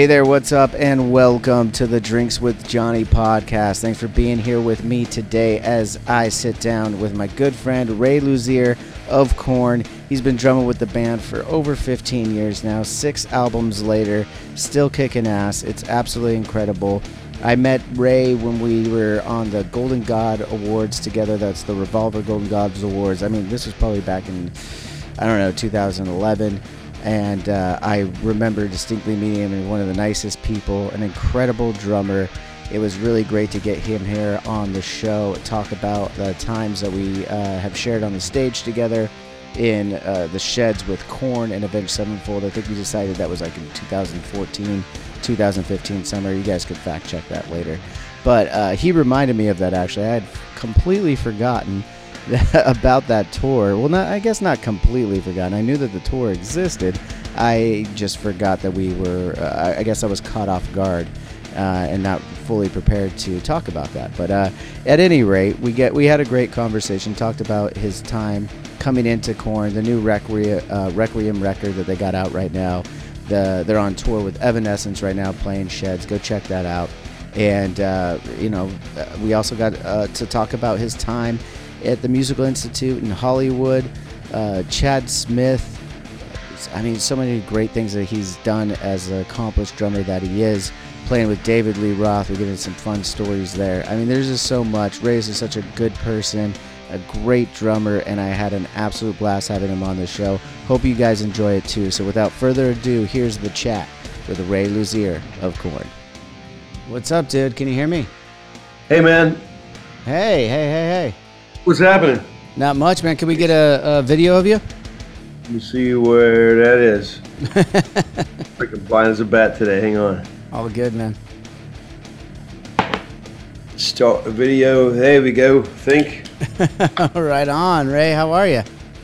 Hey there, what's up, and welcome to the Drinks with Johnny podcast. Thanks for being here with me today as I sit down with my good friend Ray Luzier of Korn. He's been drumming with the band for over 15 years now, six albums later, still kicking ass. It's absolutely incredible. I met Ray when we were on the Golden God Awards together. That's the Revolver Golden Gods Awards. I mean, this was probably back in, I don't know, 2011 and uh, I remember distinctly meeting him. And one of the nicest people, an incredible drummer. It was really great to get him here on the show, talk about the times that we uh, have shared on the stage together in uh, the sheds with Korn and Avenged Sevenfold. I think we decided that was like in 2014, 2015 summer. You guys could fact check that later. But uh, he reminded me of that actually. I had completely forgotten about that tour. Well, not I guess not completely forgotten. I knew that the tour existed. I just forgot that we were. Uh, I guess I was caught off guard uh, and not fully prepared to talk about that. But uh, at any rate, we get we had a great conversation. Talked about his time coming into Korn, the new Requiem, uh, Requiem record that they got out right now. The, they're on tour with Evanescence right now, playing Sheds. Go check that out. And uh, you know, uh, we also got to talk about his time at the Musical Institute in Hollywood. Uh, Chad Smith. I mean, so many great things that he's done as an accomplished drummer that he is. Playing with David Lee Roth, we're getting some fun stories there. I mean, there's just so much. Ray is such a good person, a great drummer, and I had an absolute blast having him on the show. Hope you guys enjoy it too. So, without further ado, here's the chat with Ray Luzier of Korn. What's up, dude? Can you hear me? Hey, man. Hey, hey, hey, hey. What's happening? Not much, man. Can we get a, a video of you? Let me see where that is. Freaking blind as a bat today. Hang on. All good, man. Start a video. There we go. Think. right on, Ray. How are you?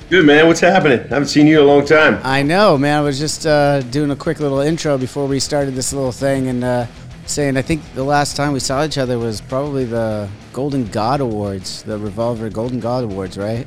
Good, man. What's happening? I haven't seen you in a long time. I know, man. I was just uh, doing a quick little intro before we started this little thing and uh, saying I think the last time we saw each other was probably the Golden God Awards, the Revolver Golden God Awards, right?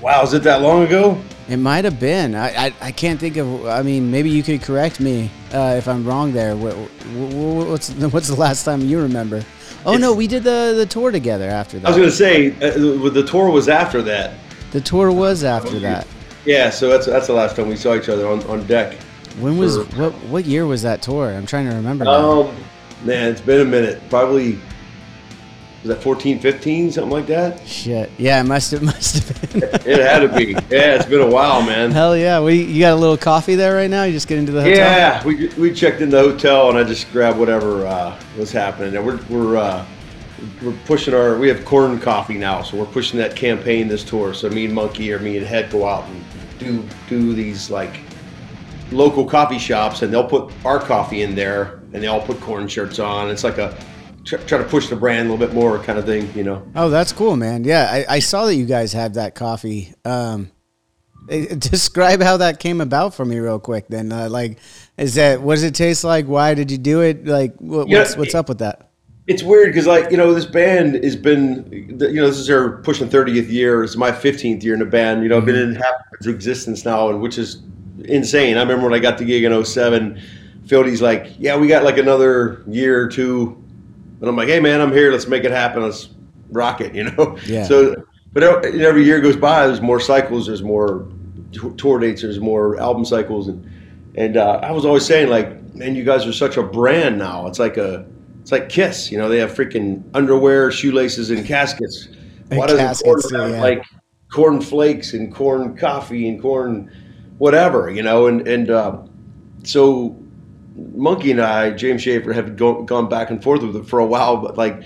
Wow, is it that long ago? It might have been. I, I, I can't think of. I mean, maybe you could correct me uh, if I'm wrong there. What, what's what's the last time you remember? Oh it's, no, we did the the tour together after that. I was going to say uh, the tour was after that. The tour was after that. Yeah, so that's that's the last time we saw each other on, on deck. When was what what year was that tour? I'm trying to remember. Um, man, it's been a minute. Probably was that 14, 15, something like that? Shit. Yeah, it must have must have been. it had to be. Yeah, it's been a while, man. Hell yeah. We you got a little coffee there right now? You just get into the hotel? Yeah, we, we checked in the hotel and I just grabbed whatever uh, was happening. And we're we're uh, we're pushing our we have Korn coffee now, so we're pushing that campaign this tour. So me and Munky or me and Head go out and do do these like local coffee shops and they'll put our coffee in there and they all put Korn shirts on. It's like a try, try to push the brand a little bit more kind of thing, you know. Oh, that's cool, man. Yeah, I, I saw that you guys had that coffee. Um, describe how that came about for me real quick. Then, uh, like, is that what does it taste like? Why did you do it? Like, what, what's what's up with that? it's weird because like you know this band has been you know this is our pushing 30th year it's my 15th year in the band you know i've been in half its existence now and which is insane i remember when i got the gig in 07 Fieldy's like yeah we got like another year or two and i'm like hey man i'm here let's make it happen let's rock it you know Yeah. so but every year goes by there's more cycles there's more tour dates there's more album cycles and and uh, i was always saying like man you guys are such a brand now it's like a it's like Kiss, you know. They have freaking underwear, shoelaces, and caskets. And Why doesn't caskets, Korn have, yeah. like corn flakes and Korn coffee and Korn whatever, you know? And and uh, so Munky and I, James Shaffer, have go, gone back and forth with it for a while. But like,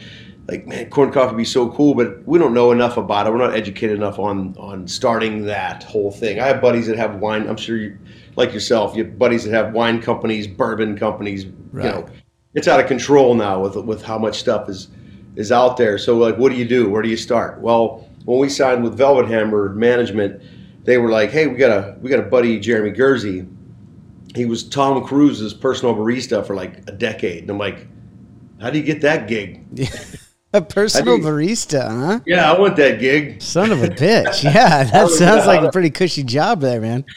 like man, Korn coffee would be so cool, but we don't know enough about it. We're not educated enough on on starting that whole thing. I have buddies that have wine. I'm sure you, like yourself, you have buddies that have wine companies, bourbon companies. Right. You know, it's out of control now with with how much stuff is is out there. So like, what do you do? Where do you start? Well, when we signed with Velvet Hammer Management, they were like, hey, we got a we got a buddy Jeremy Guernsey. He was Tom Cruise's personal barista for like a decade, and I'm like, how do you get that gig? A personal think- barista, huh? Yeah, I want that gig. Son of a bitch. Yeah, that sounds like a pretty cushy job there, man.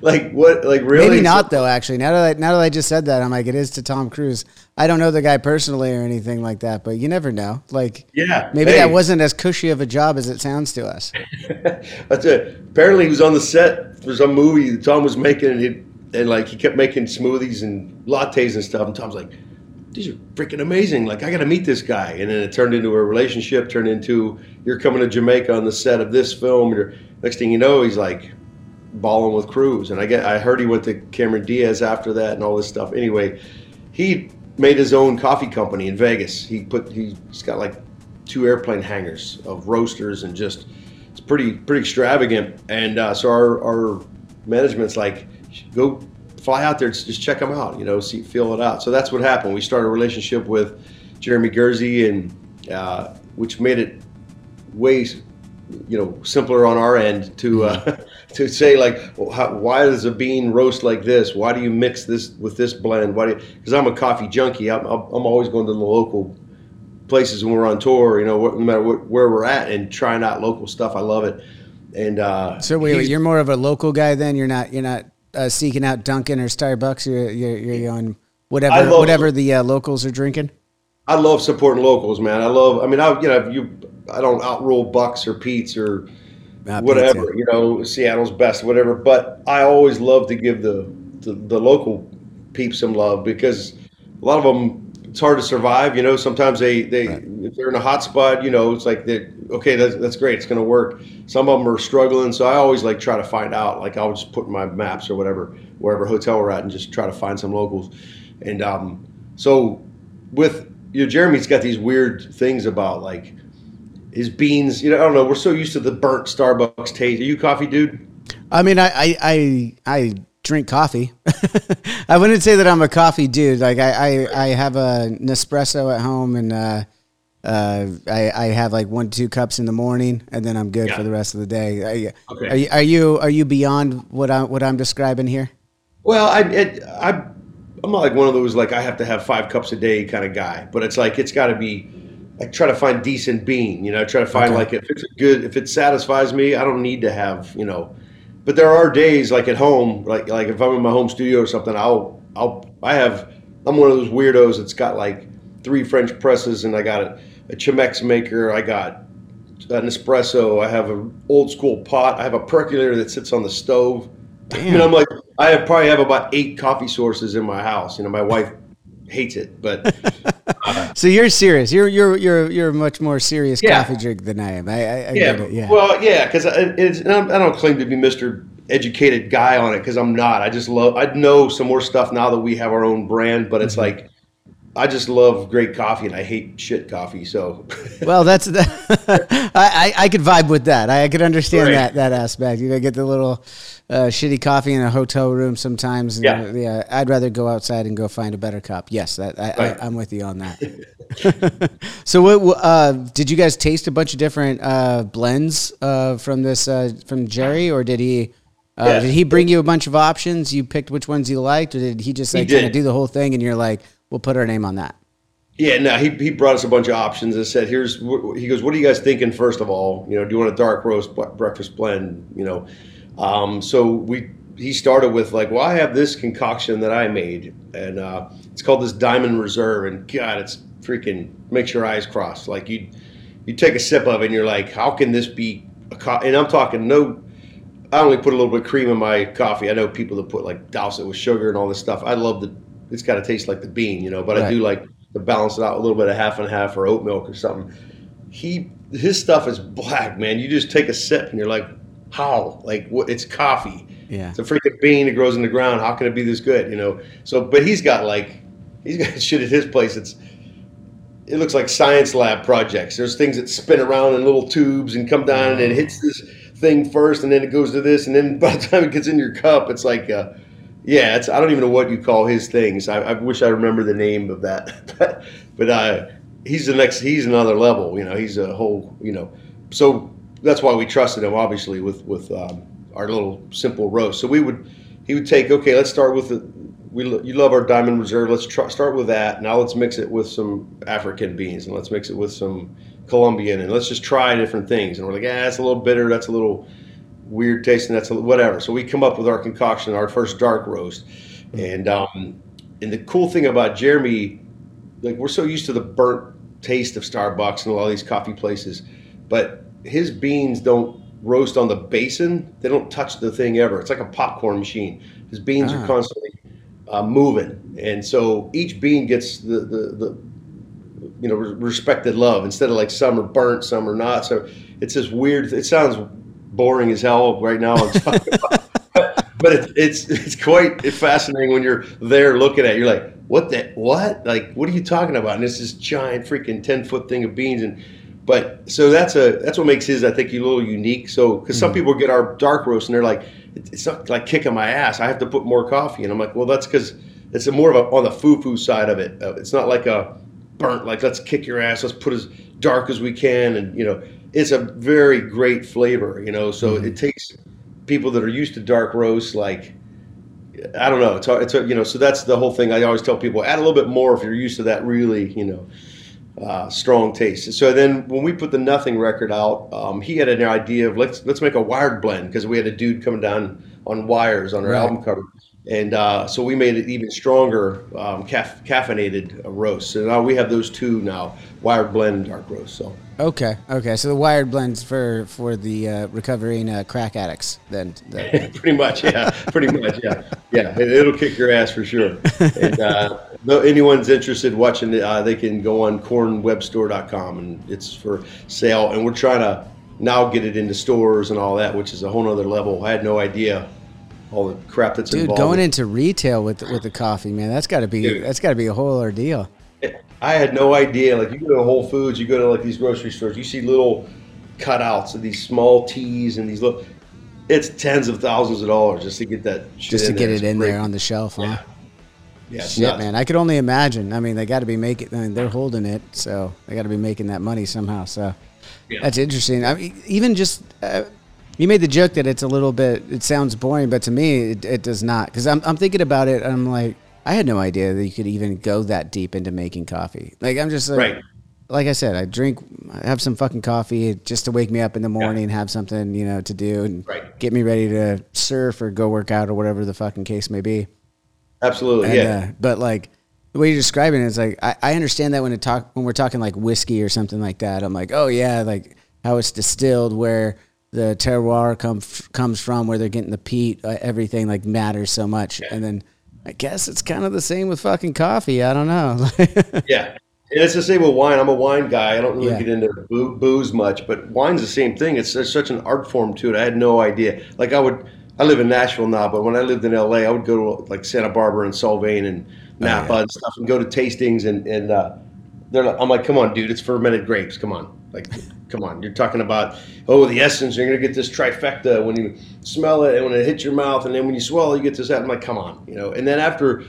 Like what? Like really? Maybe not though. Actually, now that I, now that I just said that, I'm like, it is to Tom Cruise. I don't know the guy personally or anything like that, but you never know. Like, Yeah, maybe hey. that wasn't as cushy of a job as it sounds to us. That's it. Apparently, he was on the set for some movie that Tom was making, and, he, and like he kept making smoothies and lattes and stuff. And Tom's like, "These are freaking amazing! Like, I got to meet this guy." And then it turned into a relationship. Turned into you're coming to Jamaica on the set of this film. And next thing you know, he's like balling with Cruise. And I get, I heard he went to Cameron Diaz after that and all this stuff. Anyway, he made his own coffee company in Vegas. He put he's got like two airplane hangars of roasters and just it's pretty pretty extravagant. And uh, so our our management's like, go fly out there, just just check them out, you know, see feel it out. So that's what happened. We started a relationship with Jeremy Guernsey, and uh, which made it way you know simpler on our end to uh, to say like well, how, why does a bean roast like this why do you mix this with this blend why do because i'm a coffee junkie I'm, I'm I'm always going to the local places when we're on tour you know what, no matter what, where we're at and trying out local stuff i love it and uh So wait, wait, you're more of a local guy then. You're not. You're not uh, seeking out Dunkin' or Starbucks. You're you're, you're going whatever love- whatever the uh, locals are drinking. I love supporting locals, man. I love. I mean, I you know you. I don't outroll Bucks or Pete's or Uh, whatever. pizza. You know, Seattle's best, whatever. But I always love to give the the, the local peeps some love because a lot of them it's hard to survive. You know, sometimes they they if they're in a hot spot, you know, it's like they okay, that's that's great, it's gonna work. Some of them are struggling, so I always like try to find out. Like I'll just put in my maps or whatever, wherever hotel we're at, and just try to find some locals. And um, so with you know, Jeremy's got these weird things about like his beans. You know, I don't know. We're so used to the burnt Starbucks taste. Are you coffee dude? I mean, I I I, I drink coffee. I wouldn't say that I'm a coffee dude. Like I I, I have a Nespresso at home, and uh, uh, I I have like one two cups in the morning, and then I'm good Yeah. for the rest of the day. Are you, Okay. are you are you are you beyond what I what I'm describing here? Well, I, it, I, I'm not like one of those like I have to have five cups a day kind of guy. But it's like it's got to be. I try to find decent bean. You know, I try to find Okay. like if it's good, if it satisfies me, I don't need to have you know. But there are days like at home, like like if I'm in my home studio or something, I'll I'll I have I'm one of those weirdos that's got like three French presses and I got a, a Chemex maker. I got an espresso. I have an old school pot. I have a percolator that sits on the stove. I mean, I'm like, I have, probably have about eight coffee sources in my house. You know, my wife hates it, but So you're serious. You're you're you're you're a much more serious Yeah. coffee drink than I am. I, I, I yeah, get it. Yeah. well, yeah, because I'm- I don't claim to be Mister Educated guy on it because I'm not. I just love. I know some more stuff now that we have our own brand, but Mm-hmm. it's like. I just love great coffee and I hate shit coffee. So, Well, that's I, I I could vibe with that. I could understand Right. that that aspect. You know, get the little uh, shitty coffee in a hotel room sometimes. and, Yeah. uh, yeah. I'd rather go outside and go find a better cup. Yes, that I, Right. I, I'm with you on that. so, what uh, did you guys taste a bunch of different uh, blends uh, from this uh, from Jerry, or did he? Uh, Yeah. Did he bring you a bunch of options? You picked which ones you liked, or did he just like kind of do the whole thing and you're like, we'll put our name on that? Yeah, no, he, he brought us a bunch of options and said, "Here's." He goes, "What are you guys thinking? First of all, you know, do you want a dark roast breakfast blend? You know, um, so we he started with like, well, I have this concoction that I made, and uh, it's called this Diamond Reserve, and God, it's freaking makes your eyes cross. Like you, you take a sip of it, and you're like, how can this be a co-? And I'm talking no. I only put a little bit of cream in my coffee. I know people that put like douse it with sugar and all this stuff. I love the. It's got to taste like the bean, you know. But right. I do like to balance it out a little bit of half and half or oat milk or something. He his stuff is black, man. You just take a sip and you're like, how? Like what? It's coffee. Yeah. It's a freaking bean that grows in the ground. How can it be this good? You know. So, but he's got like he's got shit at his place. It's it looks like science lab projects. There's things that spin around in little tubes and come down and it hits this thing first, and then it goes to this, and then by the time it gets in your cup, it's like. Uh, yeah, it's I don't even know what you call his things. I, I wish I remember the name of that, but uh, he's the next. He's another level. You know, he's a whole. You know, so that's why we trusted him, obviously, with with um, our little simple roast. So we would, he would take. Okay, let's start with the. We you love our diamond reserve. Let's start with that. Now let's mix it with some African beans, and let's mix it with some Colombian, and let's just try different things. And we're like, ah, that's a little bitter. That's a little weird tasting. That's a, whatever. So we come up with our concoction, our first dark roast, and um, and the cool thing about Jeremy, like we're so used to the burnt taste of Starbucks and a lot of these coffee places, but his beans don't roast on the basin. They don't touch the thing ever. It's like a popcorn machine. His beans ah. are constantly uh, moving, and so each bean gets the the, the you know respected love instead of like some are burnt, some are not. So it's this weird. It sounds boring as hell right now. but it, it's it's quite fascinating when you're there looking at. it. You're like, what the what? Like, what are you talking about? And it's this giant freaking ten foot thing of beans and. But so that's a that's what makes his I think a little unique. So because some mm. people get our dark roast and they're like, it's not like kicking my ass. I have to put more coffee, and I'm like, well, that's because it's more of a on the foo foo side of it. Uh, it's not like a burnt like let's kick your ass. Let's put as dark as we can, and you know it's a very great flavor, you know. So mm-hmm. it takes people that are used to dark roast, like I don't know, it's, it's you know. So that's the whole thing. I always tell people add a little bit more if you're used to that really, you know, uh, strong taste. So then when we put the Nothing record out, um, he had an idea of let's let's make a wired blend because we had a dude coming down on wires on our right. album cover. And uh, so we made it even stronger, um, caff- caffeinated roast. So now we have those two now, wired blend dark roast. So Okay, okay. So the wired blends for for the uh, recovering uh, crack addicts, then. The, pretty much, yeah. Pretty much, yeah. Yeah, it, will kick your ass for sure. And uh, anyone's interested watching it, uh, they can go on cornwebstore.com and it's for sale. And we're trying to now get it into stores and all that, which is a whole other level. I had no idea all the crap that's Dude, involved. going into retail with with the coffee, man, that's got to be Dude. that's got to be a whole ordeal. I had no idea. Like you go to Whole Foods, you go to like these grocery stores, you see little cutouts of these small teas and these little. It's tens of thousands of dollars just to get that. just to get there. it in there on the shelf, huh? Yeah. Yeah, Shit, nuts. man. I could only imagine. I mean, they got to be making. I mean, they're holding it, so they got to be making that money somehow. So yeah. that's interesting. I mean, even just uh, you made the joke that it's a little bit. It sounds boring, but to me, it, it does not. Because I'm I'm thinking about it. I'm like, I had no idea that you could even go that deep into making coffee. Like I'm just like, right. like I said, I drink, I have some fucking coffee just to wake me up in the morning, yeah. have something you know to do, and right. get me ready to surf or go work out or whatever the fucking case may be. Absolutely, and, yeah. Uh, but like the way you're describing it, it's like I, I understand that when it talk when we're talking like whiskey or something like that. I'm like, oh yeah, like how it's distilled, where the terroir come, comes from, where they're getting the peat, uh, everything like matters so much, yeah. and then I guess it's kind of the same with fucking coffee. I don't know. yeah. And it's the same with wine. I'm a wine guy. I don't really yeah. get into boo- booze much, but wine's the same thing. It's there's such an art form to it. I had no idea. Like I would, I live in Nashville now, but when I lived in LA, I would go to like Santa Barbara and Solvang and Napa oh, yeah. and stuff, and go to tastings. And and uh, they're like, I'm like, come on, dude, it's fermented grapes. Come on, like Come on, you're talking about oh the essence. You're gonna get this trifecta when you smell it and when it hits your mouth, and then when you swallow, you get this. I'm like, come on, you know. And then after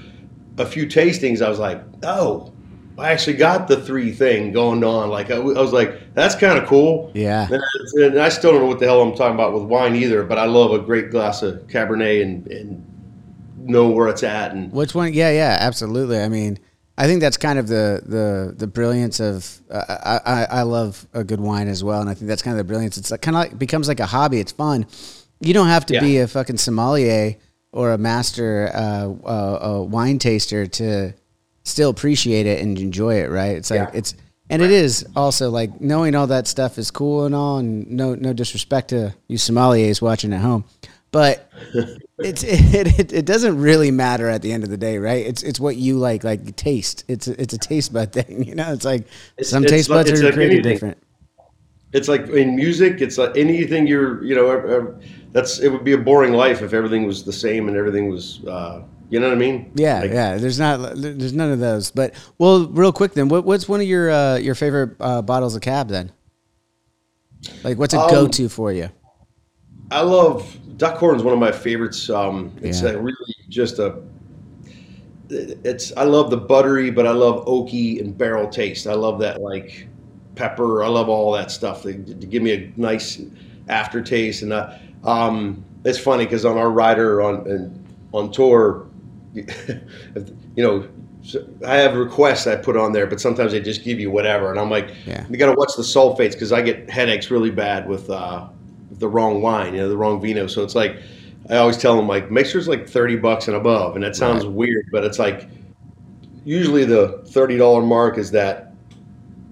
a few tastings, I was like, oh, I actually got the three thing going on. Like I, I was like, that's kind of cool. Yeah. And I, and I, still don't know what the hell I'm talking about with wine either, but I love a great glass of Cabernet and, and know where it's at. And which one? Yeah, yeah, absolutely. I mean, I think that's kind of the the the brilliance of uh, I, I love a good wine as well, and I think that's kind of the brilliance. It's like, kind of like becomes like a hobby. It's fun. You don't have to Yeah. be a fucking sommelier or a master uh, uh, a wine taster to still appreciate it and enjoy it, right? It's like Yeah. it's and it is also like knowing all that stuff is cool and all, and no no disrespect to you sommeliers watching at home, but it's it, it it doesn't really matter at the end of the day, right? It's it's what you like, like taste. It's a, it's a taste bud thing, you know. It's like It's- some it's taste buds it's are like created anything. different. It's like in music, it's like anything you're, you know, that's it would be a boring life if everything was the same and everything was, uh, you know what I mean? Yeah, Like, yeah. There's not there's none of those. But well, real quick then, what, what's one of your uh, your favorite uh, bottles of cab then? Like, what's a Um, go to for you? I love Duckhorn is one of my favorites. Um, it's Yeah. really just a. It's I love the buttery, but I love oaky and barrel taste. I love that like pepper. I love all that stuff. They, to give me a nice aftertaste, and uh, um, it's funny because on our rider on and on tour, you know, I have requests I put on there, but sometimes they just give you whatever, and I'm like, Yeah. you got to watch the sulfates because I get headaches really bad with uh, with the wrong wine, you know, the wrong vino. So it's like I always tell them like make sure it's like thirty bucks and above, and that sounds weird, but it's like usually the thirty dollar mark is that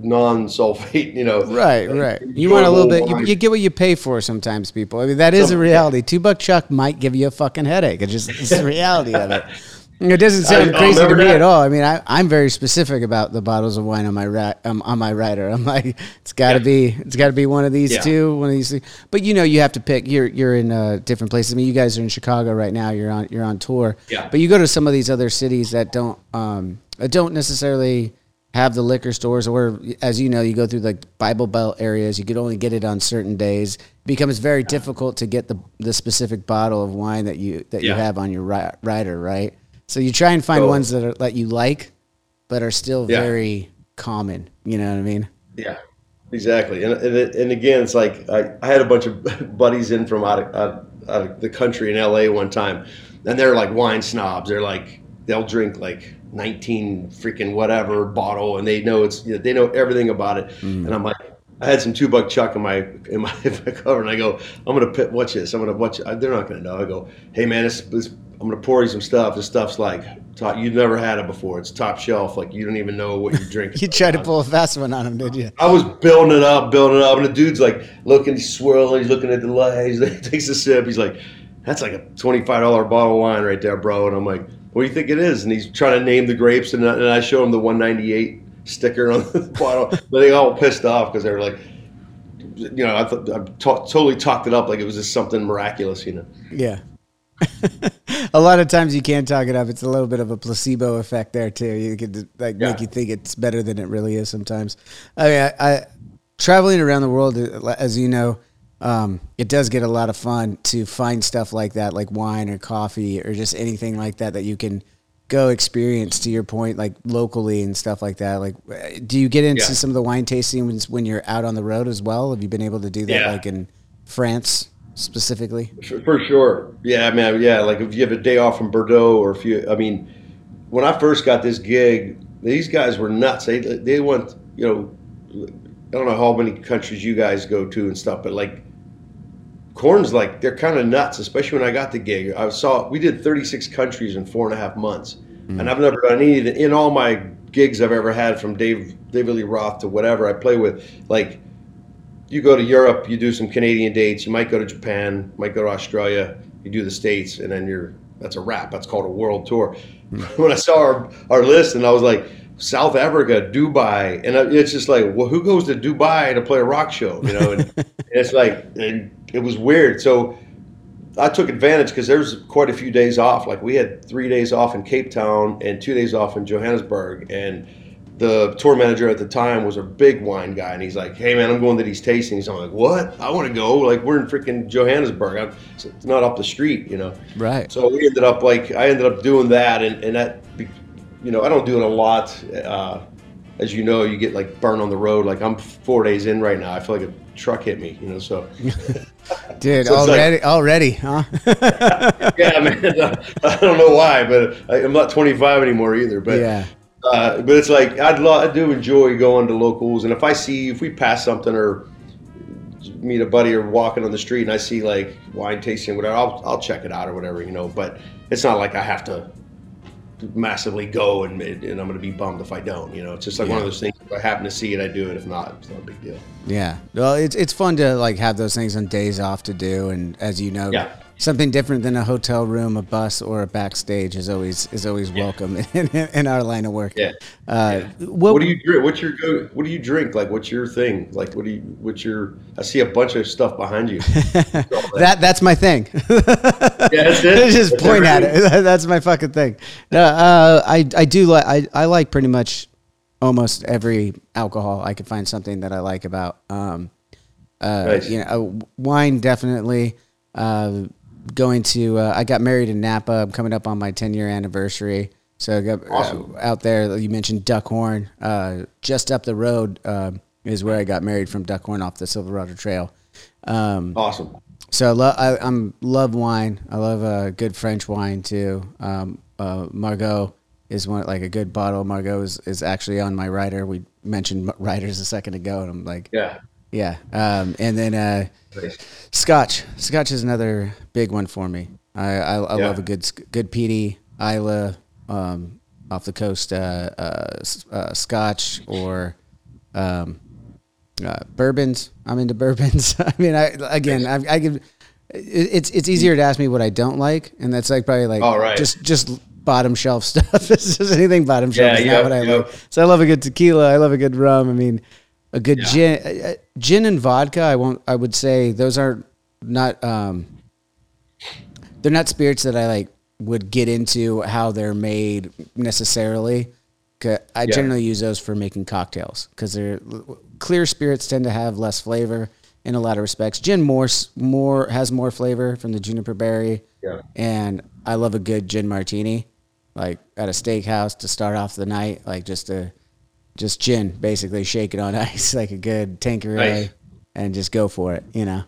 non-sulfate, you know. Right, uh, right. You want a little bit. You, you get what you pay for. Sometimes people. I mean, that is a reality. Two buck chuck might give you a fucking headache. It's just it's the reality of it. It doesn't sound I- crazy to me that. at all. I mean, I, I'm very specific about the bottles of wine on my ra- um, on my rider. I'm like, it's got to Yeah. be, it's got to be one of these Yeah. two, one of these. Two. But you know, you have to pick. You're you're in uh, different places. I mean, you guys are in Chicago right now. You're on you're on tour. Yeah. But you go to some of these other cities that don't um that don't necessarily have the liquor stores, or as you know, you go through like Bible Belt areas. You could only get it on certain days. It becomes very difficult to get the the specific bottle of wine that you that you have on your ri- rider, right? So you try and find So- ones that are that you like, but are still Yeah. very common. You know what I mean? Yeah, exactly. And and, and again, it's like I, I had a bunch of buddies in from out of, out, out of the country in LA one time, and they're like wine snobs. They're like they'll drink like 19 freaking whatever bottle, and they know it's you know, they know everything about it. Mm. And I'm like. I had some two buck chuck in my in my, in my cover, and I go, "I'm gonna pit, watch this. I'm gonna watch. it." They're not gonna know." I go, "Hey man, this, this, I'm gonna pour you some stuff. This stuff's like top, you've never had it before. It's top shelf. Like you don't even know what you're drinking." You tried to pull a fast one on him, did you? I was building it up, building it up, and the dude's like looking, he's swirling, he's looking at the light, he takes a sip, he's like, "That's like a twenty-five dollar bottle of wine right there, bro." And I'm like, "What do you think it is?" And he's trying to name the grapes, and I, and I show him the one ninety-eight sticker on the bottle, but they all pissed off because they were like, you know, I thought I ta- totally talked it up like it was just something miraculous, you know. Yeah. a lot of times you can't talk it up. It's a little bit of a placebo effect there too. You could like Yeah. make you think it's better than it really is sometimes. I mean, I, I traveling around the world, uh, as you know, um, it does get a lot of fun to find stuff like that, like wine or coffee or just anything like that that you can go experience. To your point, like locally and stuff like that. Like, uh, do you get into Yeah. some of the wine tastings when you're out on the road as well? Have you been able to do that, Yeah. like in France specifically? For, sure. Yeah, I mean, yeah, like if you have a day off from Bordeaux or if you, I mean, when I first got this gig, these guys were nuts. They, they went, you know, I don't know how many countries you guys go to and stuff, but like, Korn's like, they're kind of nuts, especially when I got the gig. I saw, we did 36 countries in four and a half months. Hmm. And I've never done any, that in all my gigs I've ever had from Dave, David Lee Roth to whatever I play with, like, you go to Europe, you do some Canadian dates, you might go to Japan, might go to Australia, you do the States, and then you're that's a wrap. That's called a world tour. Hmm. when I saw our, our list and I was like, South Africa, Dubai, and it's just like, well, who goes to Dubai to play a rock show? You know, and, it's like, and it was weird. So I took advantage because there's quite a few days off. Like we had three days off in Cape Town and two days off in Johannesburg, and the tour manager at the time was a big wine guy, and he's like, "Hey man, I'm going to these tastings." I'm like, "What? I want to go! Like we're in freaking Johannesburg. I'm, it's not up the street, you know." Right. So we ended up like I ended up doing that, and and that, you know, I don't do it a lot. Uh, as you know, you get like burned on the road. Like I'm four days in right now. I feel like a truck hit me, you know. So Dude, So it's like- already, already, huh? yeah, man. I don't know why, but I, I'm not 25 anymore either. But Yeah. Uh, but it's like I'd love, I do enjoy going to locals, and if I see if we pass something or meet a buddy or walking on the street and I see like wine tasting whatever, I'll I'll check it out or whatever, you know. But it's not like I have to massively go and, and I'm going to be bummed if I don't. You know, it's just like yeah. one of those things. If I happen to see it, I do it. If not, it's not a big deal. Yeah. Well, it's it's fun to like have those things on days off to do, and as you know, yeah something different than a hotel room, a bus, or a backstage is always is always yeah. welcome in, in, our line of work. Yeah. Uh, yeah. What, what, do you drink? What's your go? What do you drink? Like, what's your thing? Like, what do you? What's your? I see a bunch of stuff behind you. that that's my thing. yeah, that's it. Just that's point at it. That's my fucking thing. No, uh, I I do like I I like pretty much almost every alcohol. I can find something that I like about. Um, uh, nice. you know, wine definitely. Uh, going to. Uh, I got married in Napa. I'm coming up on my 10 year anniversary. So I got uh, awesome. uh, out there. You mentioned Duckhorn. Uh, just up the road uh, is where I got married from Duckhorn off the Silverado Trail. Um, awesome. So I love. I am love wine. I love a good French wine too. Um, uh, Margaux is one like a good bottle. Margaux is, is actually on my rider. We mentioned riders a second ago, and I'm like, yeah, yeah. Um, and then uh, Scotch. Scotch is another big one for me. I I, I yeah. love a good good peaty Islay um, off the coast uh, uh, uh, Scotch or um, uh, bourbons. I'm into bourbons. I mean, I again, I, I give. It's it's easier to ask me what I don't like, and that's like probably like right. just just bottom shelf stuff. It's just anything bottom shelf yeah, is not what I like. So I love a good tequila. I love a good rum. I mean, a good yeah. gin, uh, uh, gin and vodka. I won't. I would say those are not. Um, they're not spirits that I like would get into how they're made necessarily. I yeah. generally use those for making cocktails because they're clear spirits tend to have less flavor in a lot of respects. Gin more more has more flavor from the juniper berry. Yeah. And I love a good gin martini, like at a steakhouse to start off the night, like just a just gin, basically shake it on ice like a good Tanqueray, nice. and just go for it. You know.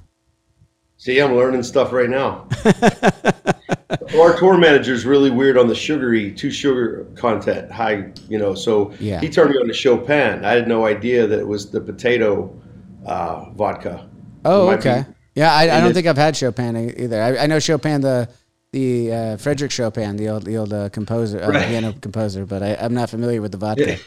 See, I'm learning stuff right now. Our tour manager is really weird on the sugary, too sugar content, high, you know. So yeah. he turned me on to Chopin. I had no idea that it was the potato uh, vodka. Oh, okay. Be, yeah, I, I don't think I've had Chopin either. I, I know Chopin the the uh, Frederick Chopin, the old the old uh, composer, uh, right. piano composer, but I, am not familiar with the vodka. Yeah.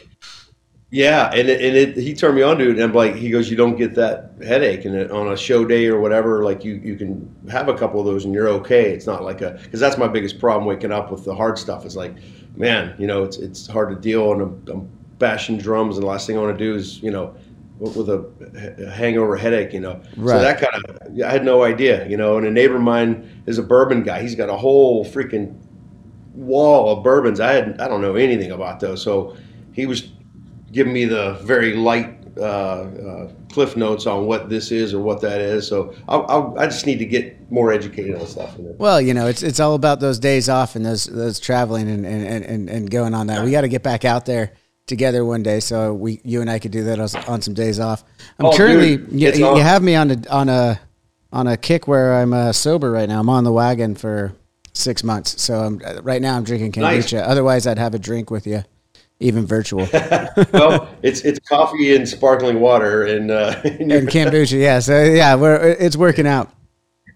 Yeah, and it, and it, he turned me on to it, and I'm like, he goes, you don't get that headache, and it, on a show day or whatever, like you you can have a couple of those and you're okay. It's not like a because that's my biggest problem waking up with the hard stuff. It's like, man, you know, it's it's hard to deal, and I'm, I'm bashing drums, and the last thing I want to do is you know with a, hangover headache, you know. Right. So that kind of I had no idea, you know. And a neighbor of mine is a bourbon guy. He's got a whole freaking wall of bourbons. I had I don't know anything about those, so he was giving me the very light uh, uh, cliff notes on what this is or what that is. So I'll, I'll, i just need to get more educated on stuff. Well, you know, it's it's all about those days off and those those traveling and and, and, and going on that. We got to get back out there together one day, so we you and I could do that on some days off. I'm oh, currently dude, you, you, have me on a on a on a kick where I'm uh, sober right now. I'm on the wagon for six months, so I'm right now I'm drinking kombucha. Nice. Otherwise, I'd have a drink with you even virtual. well, it's it's coffee and sparkling water and uh, and kombucha. Yeah, so yeah, we're, it's working out.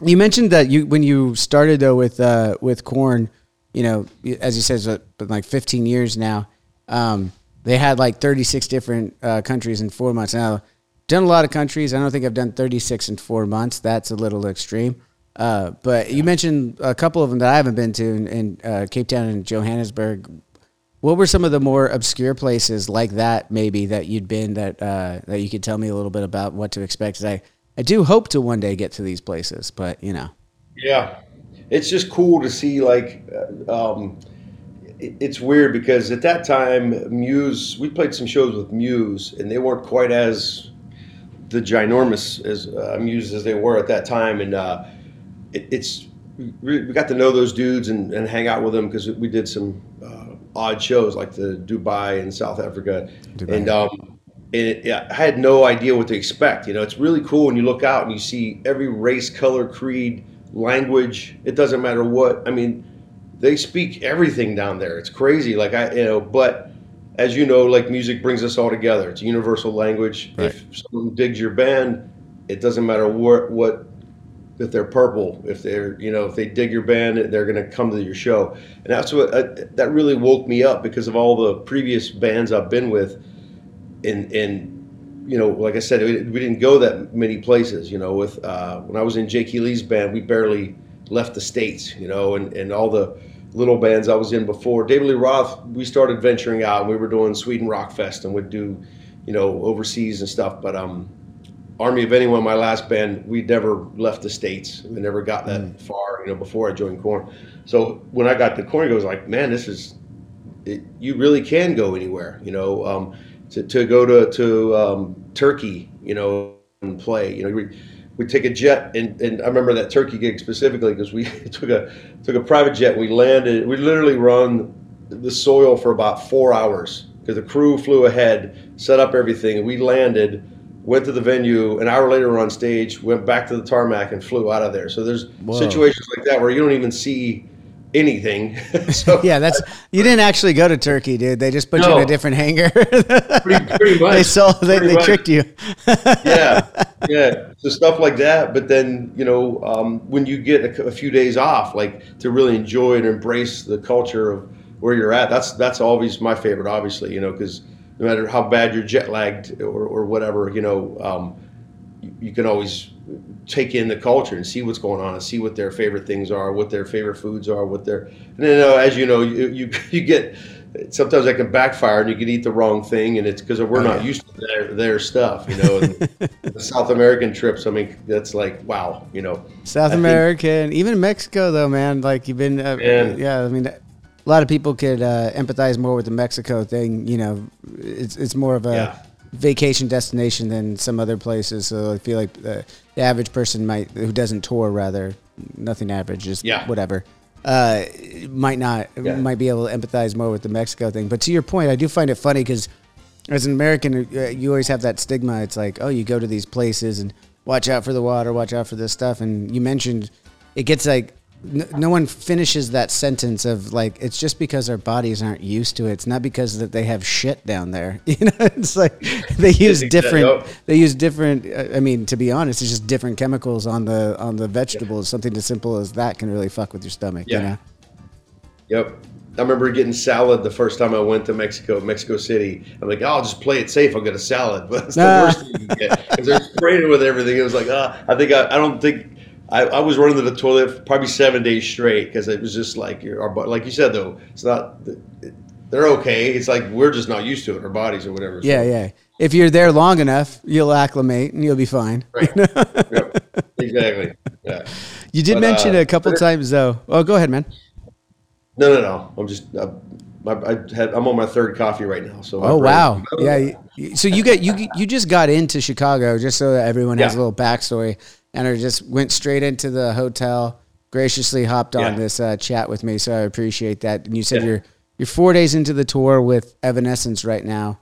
You mentioned that you when you started though with uh, with Korn, you know, as you said, it's been like 15 years now. Um, they had like 36 different uh, countries in four months. Now, done a lot of countries. I don't think I've done 36 in four months. That's a little extreme. Uh, but you mentioned a couple of them that I haven't been to in, in uh, Cape Town and Johannesburg. What were some of the more obscure places like that, maybe that you'd been that uh, that you could tell me a little bit about what to expect? I I do hope to one day get to these places, but you know. Yeah, it's just cool to see. Like, uh, um, it, it's weird because at that time, Muse, we played some shows with Muse, and they weren't quite as the ginormous as uh, Muse as they were at that time, and uh, it, it's we got to know those dudes and, and hang out with them because we did some odd shows like the Dubai and South Africa, Dubai. and um, and it, yeah, I had no idea what to expect. You know, it's really cool when you look out and you see every race, color, creed, language. It doesn't matter what. I mean, they speak everything down there. It's crazy. Like I, you know, but as you know, like music brings us all together. It's a universal language. Right. If someone digs your band, it doesn't matter what what if they're purple, if they're you know if they dig your band, they're going to come to your show. And that's what uh, that really woke me up because of all the previous bands I've been with, and and you know, like I said, we, didn't go that many places. You know, with uh, when I was in Jake Lee's band, we barely left the states. You know, and and all the little bands I was in before. David Lee Roth, we started venturing out. We were doing Sweden Rock Fest and would do, you know, overseas and stuff. But um, Army of Anyone, my last band, we never left the states. We never got that mm. far, you know, before I joined Korn. So when I got to Korn, I was like, man, this is, it, you really can go anywhere, you know, um, to, to go to, to um, Turkey, you know, and play, you know, we, we take a jet and, and I remember that Turkey gig specifically because we took a took a private jet. We landed. We literally run the soil for about four hours because the crew flew ahead, set up everything, and we landed. Went to the venue. An hour later, on stage. Went back to the tarmac and flew out of there. So there's Whoa. situations like that where you don't even see anything. so, yeah, that's you didn't actually go to Turkey, dude. They just put no, you in a different hangar. pretty, pretty much. They sold. They, they tricked you. yeah, yeah. So stuff like that. But then you know, um, when you get a, a, few days off, like to really enjoy and embrace the culture of where you're at, that's that's always my favorite. Obviously, you know, because no matter how bad you're jet lagged or, or whatever, you know, um, you, you can always take in the culture and see what's going on and see what their favorite things are, what their favorite foods are, what their and then uh, as you know, you, you you get sometimes that can backfire and you can eat the wrong thing and it's because we're oh, not used to their, their stuff, you know. the South American trips, I mean, that's like wow, you know. South I American, think, even Mexico though, man. Like you've been, uh, yeah. I mean, a lot of people could uh, empathize more with the Mexico thing. You know, it's it's more of a yeah vacation destination than some other places. So I feel like the, the average person might, who doesn't tour, rather, nothing average, just yeah. whatever, uh, might not, yeah. might be able to empathize more with the Mexico thing. But to your point, I do find it funny because as an American, uh, you always have that stigma. It's like, oh, you go to these places and watch out for the water, watch out for this stuff. And you mentioned it gets like no, no, one finishes that sentence of like it's just because our bodies aren't used to it. It's not because that they have shit down there. You know, it's like they use different. They use different. I mean, to be honest, it's just different chemicals on the on the vegetables. Yeah. Something as simple as that can really fuck with your stomach. Yeah. You know? Yep. I remember getting salad the first time I went to Mexico, Mexico City. I'm like, oh, I'll just play it safe. I'll get a salad, but it's the nah. worst thing you can get because they're spraying with everything. It was like, ah, I think I, I don't think I, I was running to the toilet probably seven days straight because it was just like our like you said though it's not they're okay. It's like we're just not used to it our bodies or whatever. Yeah so. yeah. If you're there long enough you'll acclimate and you'll be fine. Right. Yep. exactly. Yeah. You did but, mention uh, a couple times though. Oh go ahead man. No no no. I'm just uh, I, I had, I'm on my third coffee right now. So oh wow, yeah. So you get you you just got into Chicago just so that everyone has a little backstory and I just went straight into the hotel. Graciously hopped on yeah. this uh, chat with me, so I appreciate that. And you said yeah. you're you're four days into the tour with Evanescence right now.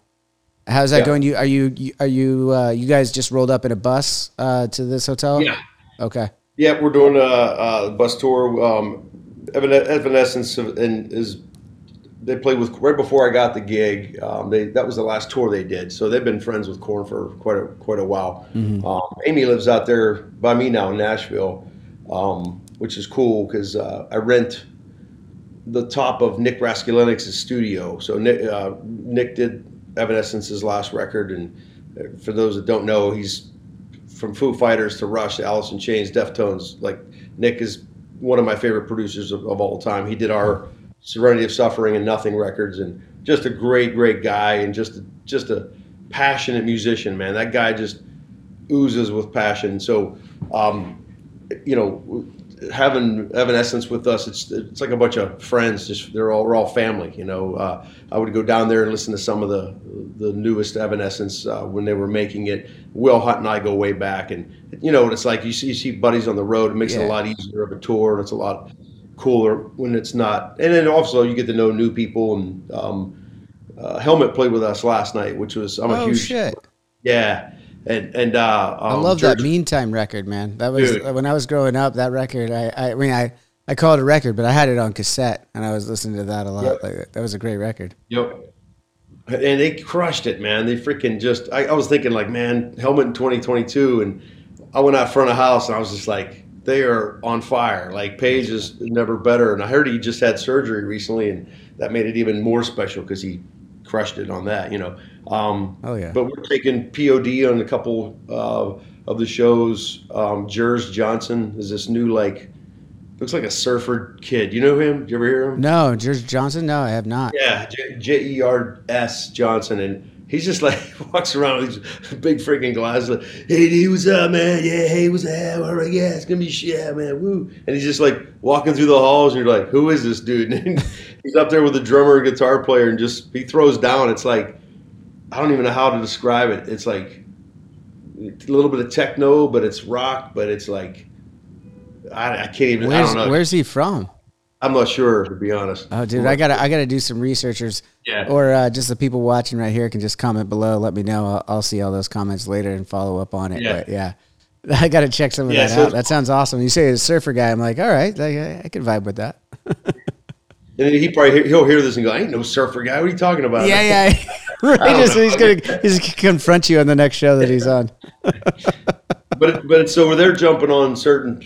How's that yeah. going? You are you are you uh, you guys just rolled up in a bus uh, to this hotel? Yeah. Okay. Yeah, we're doing a, a bus tour. Um, Evanescence is they played with right before I got the gig. Um, they that was the last tour they did, so they've been friends with Korn for quite a quite a while. Mm-hmm. Um, Amy lives out there by me now in Nashville, um, which is cool because uh, I rent the top of Nick Raskulinecz's studio. So Nick, uh, Nick did Evanescence's last record, and uh, for those that don't know, he's from Foo Fighters to Rush to Alice in Chains, Deftones. Like Nick is one of my favorite producers of, of all time. He did our Serenity of Suffering and Nothing Records, and just a great, great guy, and just a, just a passionate musician, man. That guy just oozes with passion. So, um, you know, having Evanescence with us, it's it's like a bunch of friends. Just they're all we're all family. You know, uh, I would go down there and listen to some of the the newest Evanescence uh, when they were making it. Will Hunt and I go way back, and you know what it's like. You see, you see buddies on the road. It makes yeah. it a lot easier of a tour, and it's a lot cooler when it's not. And then also you get to know new people. And um, uh, Helmet played with us last night, which was I'm a oh, huge shit. Yeah, and and uh, um, I love George, that Meantime record, man. That was dude. when I was growing up. That record, I, I, I mean, I. I call it a record, but I had it on cassette, and I was listening to that a lot. Yep. Like, that was a great record. Yep. and they crushed it, man. They freaking just. I, I was thinking like, man, Helmet in 2022, and I went out front of house and I was just like, they are on fire. Like Page is never better, and I heard he just had surgery recently, and that made it even more special because he crushed it on that, you know. Um, oh yeah. But we're taking POD on a couple uh, of the shows. Um, Jers Johnson is this new like looks like a surfer kid. You know him? Did you ever hear him? No, Jers Johnson. No, I have not. Yeah, J E R S Johnson, and he's just like walks around with these big freaking glasses. Like, hey, he was up, man. Yeah, hey, what's up? All right, yeah, it's gonna be shit, man. Woo! And he's just like walking through the halls, and you're like, who is this dude? And he's up there with a drummer and guitar player, and just he throws down. It's like I don't even know how to describe it. It's like a little bit of techno, but it's rock, but it's like I, I can't even. Where's, I don't know. Where's he from? I'm not sure to be honest. Oh, dude, I gotta I gotta do some researchers. Yeah. Or uh, just the people watching right here can just comment below. Let me know. I'll, I'll, see all those comments later and follow up on it. Yeah. But yeah, I gotta check some of Yeah, that so- out. That sounds awesome. You say a surfer guy. I'm like, all right, I, I can vibe with that. And he probably he'll hear this and go, "I ain't no surfer guy. What are you talking about?" yeah, yeah. right. Just, he's gonna he's gonna confront you on the next show that he's on. but but so they're jumping on certain,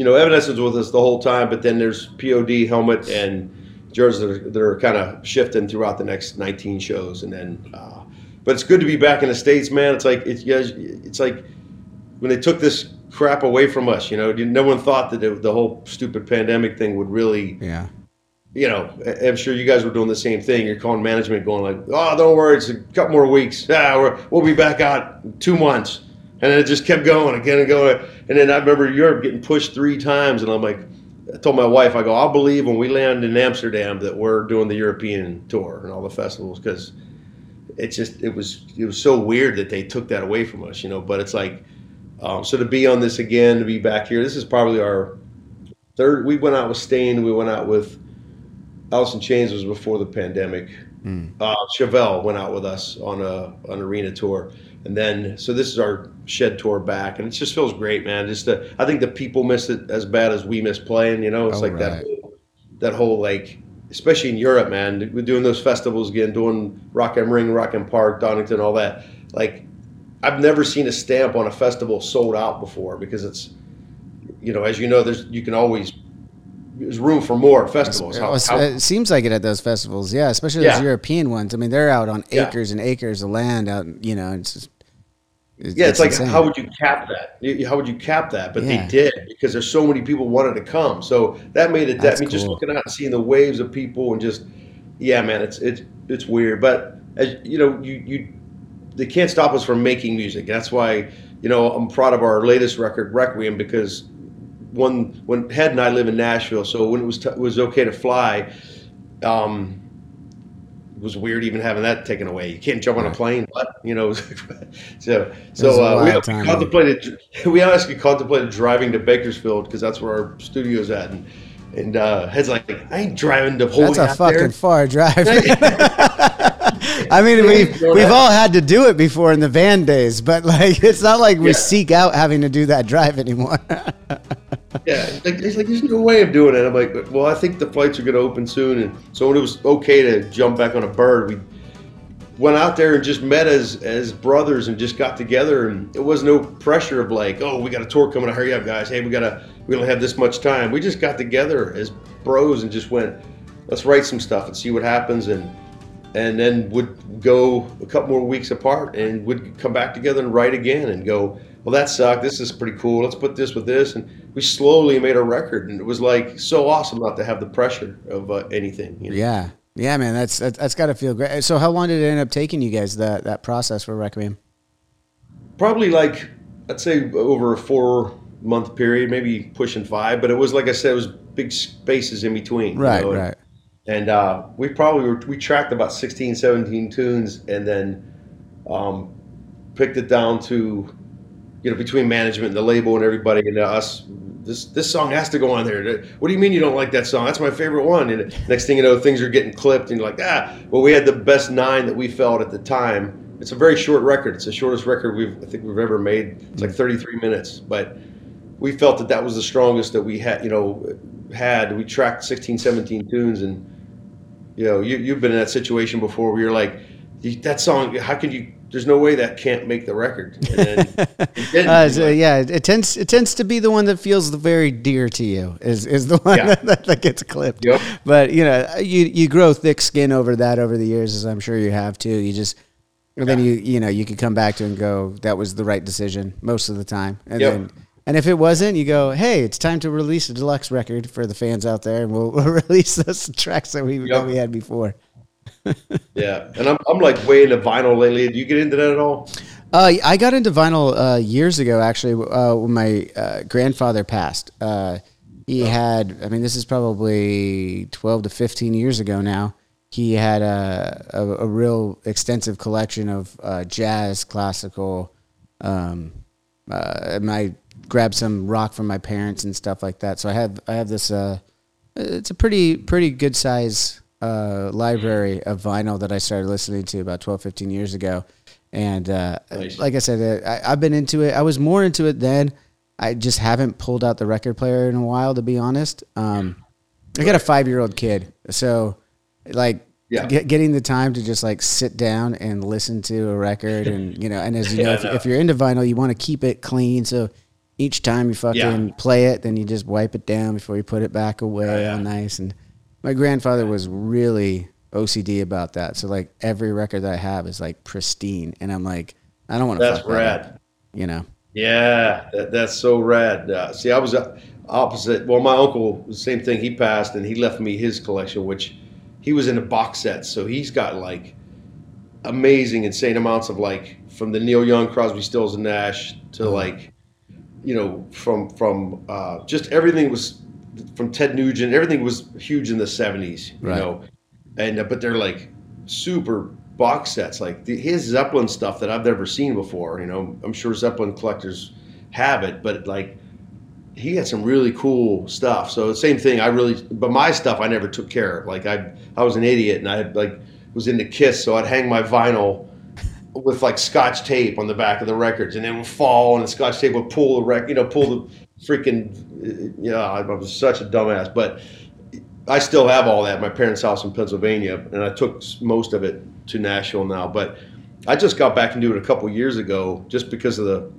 you know, Evanescence with us the whole time, but then there's POD Helmet and Jers that are, that are kind of shifting throughout the next 19 shows, and then. Uh, but it's good to be back in the states, man. It's like it's. It's like when they took this crap away from us. You know, no one thought that it, the whole stupid pandemic thing would really Yeah. you know, I'm sure you guys were doing the same thing. You're calling management, going like, "Oh, don't worry, it's a couple more weeks. Ah, we're, we'll be back out in two months." And then it just kept going again and going. And then I remember Europe getting pushed three times, and I'm like, I told my wife, I go, I'll believe when we land in Amsterdam that we're doing the European tour and all the festivals because it's just it was it was so weird that they took that away from us, you know. But it's like, um, so to be on this again, to be back here, this is probably our third. We went out with Staind, we went out with Alice in Chains was before the pandemic. Uh, Chevelle went out with us on a an arena tour, and then so this is our shed tour back, and it just feels great, man. Just the, I think the people miss it as bad as we miss playing. You know, it's Oh, like right. that whole, that whole like, especially in Europe, man. We're doing those festivals again, doing Rock am Ring, Rock im Park, Donington, all that. Like, I've never seen a stamp on a festival sold out before because it's, you know, as you know, there's you can always there's room for more festivals. How- oh, how- it seems like it at those festivals, yeah, especially Yeah. those European ones. I mean, they're out on Yeah. acres and acres of land out, you know. It's just, it's, Yeah, it's, like insane. how would you cap that? How would you cap that? But Yeah. they did because there's so many people wanted to come. So that made it. That, That's I mean, just looking out and seeing the waves of people and just, yeah, man, it's it's it's weird. But as you know, you you they can't stop us from making music. That's why you know I'm proud of our latest record, Requiem, because when when Head and I live in Nashville, so when it was t- was okay to fly. Um, it was weird even having that taken away. You can't jump on a plane, but you know. so so uh, we, contemplated we honestly contemplated driving to Bakersfield because that's where our studio's at, and and uh, Head's like, I ain't driving to Holy That's a fucking there. far drive. I mean, we've we've all had to do it before in the van days, but like, it's not like we Yeah. seek out having to do that drive anymore. Yeah, like, it's like there's no way of doing it. I'm like, well, I think the flights are going to open soon, and so when it was okay to jump back on a bird, we went out there and just met as as brothers and just got together, and it was no pressure of like, oh, we got a tour coming, hurry up, guys. Hey, we gotta, we only have this much time. We just got together as bros and just went, let's write some stuff and see what happens, and and then would go a couple more weeks apart and would come back together and write again and go, well, that sucked. This is pretty cool. Let's put this with this. And we slowly made a record. And it was like so awesome not to have the pressure of uh, anything. You know? yeah, yeah, man, that's that's, that's got to feel great. So, how long did it end up taking you guys that that process for Requiem? Probably like, I'd say over a four month period, maybe pushing five. But it was, like I said, it was big spaces in between. you Right, know, and- right. and uh, we probably were, we tracked about 16 17 tunes and then um, picked it down to you know between management and the label and everybody and us this this song has to go on there. What do you mean you don't like that song? That's my favorite one. And next thing you know things are getting clipped and you're like ah well we had the best nine that we felt at the time. It's a very short record. It's the shortest record we've i think we've ever made. It's like 33 minutes. But we felt that that was the strongest that we had you know had. We tracked 16 17 tunes and you know, you, you've been in that situation before where you're like, that song, how can you? There's no way that can't make the record. Then, uh, so, yeah, it tends it tends to be the one that feels very dear to you. Is is the one yeah. that, that, gets clipped. Yep. But you know, you you grow thick skin over that over the years, as I'm sure you have too. You just and then you you know you could come back to and go that was the right decision most of the time, and yep. then and if it wasn't, you go, hey, it's time to release a deluxe record for the fans out there, and we'll, we'll release those tracks that we yep. that we had before. yeah, and I'm I'm like way into vinyl lately. Do you get into that at all? Uh, I got into vinyl uh, years ago, actually, uh, when my uh, grandfather passed. Uh, he oh. had, I mean, this is probably 12 to 15 years ago now. He had a, a, a real extensive collection of uh, jazz, classical. Um, I grabbed some rock from my parents and stuff like that. So I have I have this. it's a pretty pretty good size uh, library of vinyl that I started listening to about 12, 15 years ago. And uh, nice. like I said, I, have been into it. I was more into it then. I just haven't pulled out the record player in a while, to be honest. Um, I got a five year old kid. So, like, yeah. Get, getting the time to just like sit down and listen to a record and you know and as you know, if, if, you're into vinyl you want to keep it clean so each time you fucking yeah. play it then you just wipe it down before you put it back away yeah, all nice and my grandfather was really OCD about that. So like every record that I have is like pristine, and I'm like, I don't want to. That's rad. That you know. Yeah, that, that's so rad. Uh, see, I was uh, opposite. Well, my uncle, the same thing. He passed, and he left me his collection, which he was in a box set. So he's got like amazing, insane amounts of like from the Neil Young, Crosby, Stills, and Nash to uh-huh. like, you know, from from uh, just everything was from Ted Nugent. Everything was huge in the '70s, you right. know, and uh, but they're like super box sets, like the, his Zeppelin stuff that I've never seen before. You know, I'm sure Zeppelin collectors have it, but like he had some really cool stuff. So the same thing. I really, but my stuff I never took care of. Like I, I was an idiot, and I like was into Kiss, so I'd hang my vinyl with like scotch tape on the back of the records, and it would fall, and the scotch tape would pull the rec, you know, pull the freaking, yeah, I was such a dumbass. But I still have all that. My parents' house in Pennsylvania, and I took most of it to Nashville now. But I just got back into it a couple years ago, just because of the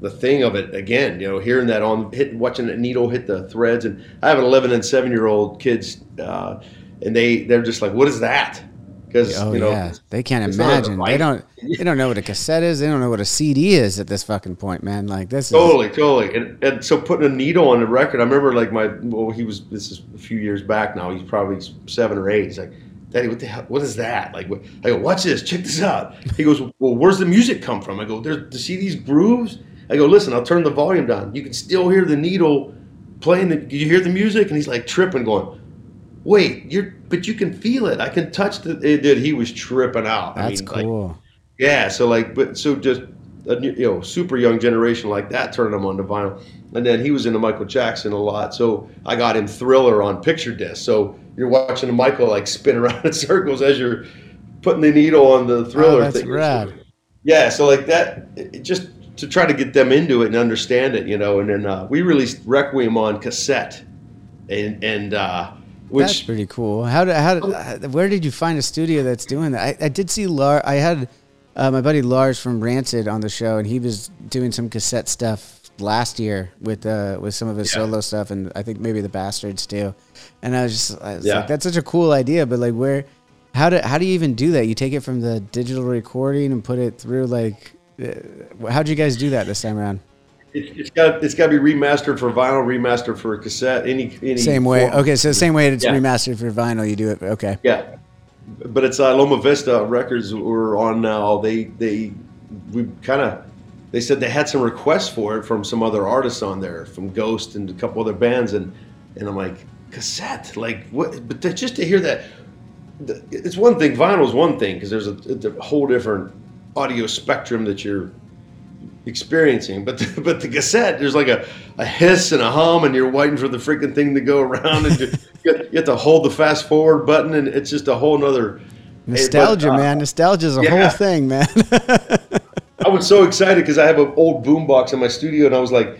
the thing of it again. You know, hearing that on watching that needle hit the threads, and I have an 11 and 7 year old kids, uh, and they they're just like, "What is that?" Because oh, you know yeah. they can't imagine. They don't. They don't know what a cassette is. They don't know what a CD is at this fucking point, man. Like this. Totally, is... totally. And, and so putting a needle on the record, I remember like my well, he was this is a few years back now. He's probably seven or eight. He's like, Daddy, what the hell? What is that? Like, what? I go, watch this. Check this out. He goes, well, where's the music come from? I go, there's to see these grooves. I go, listen, I'll turn the volume down. You can still hear the needle playing. The, you hear the music, and he's like tripping, going wait, you're, but you can feel it. I can touch the, it, dude, he was tripping out. That's I mean, cool. Like, yeah. So like, but so just, a, you know, super young generation like that turned him on to vinyl. And then he was into Michael Jackson a lot. So I got him Thriller on picture disc. So you're watching Michael like spin around in circles as you're putting the needle on the Thriller. Oh, that's thing. rad. Yeah. So like that, just to try to get them into it and understand it, you know. And then uh, we released Requiem on cassette, and and uh, which, that's pretty cool. How did, how did, where did you find a studio that's doing that? I, I did see Lars. I had uh, my buddy Lars from Rancid on the show, and he was doing some cassette stuff last year with uh, with some of his yeah. solo stuff, and I think maybe the Bastards too. And I was just, I was yeah. like, that's such a cool idea, but like, where, how do how do you even do that? You take it from the digital recording and put it through like, uh, how'd you guys do that this time around? It, has got it's got to be remastered for vinyl, remastered for cassette. Any any same way. Form. Okay, so the same way it's yeah. remastered for vinyl, you do it. Okay. Yeah, but it's uh, Loma Vista Records we're on now. They they we kind of they said they had some requests for it from some other artists on there, from Ghost and a couple other bands, and and I'm like cassette, like what? But to, just to hear that, it's one thing. Vinyl is one thing because there's a, a whole different audio spectrum that you're experiencing. But the, but the cassette, there's like a, a hiss and a hum, and you're waiting for the freaking thing to go around, and you, you, have to hold the fast forward button, and it's just a whole nother nostalgia, but, uh, man. Nostalgia is a yeah. whole thing, man. I was so excited because I have an old boombox in my studio, and I was like.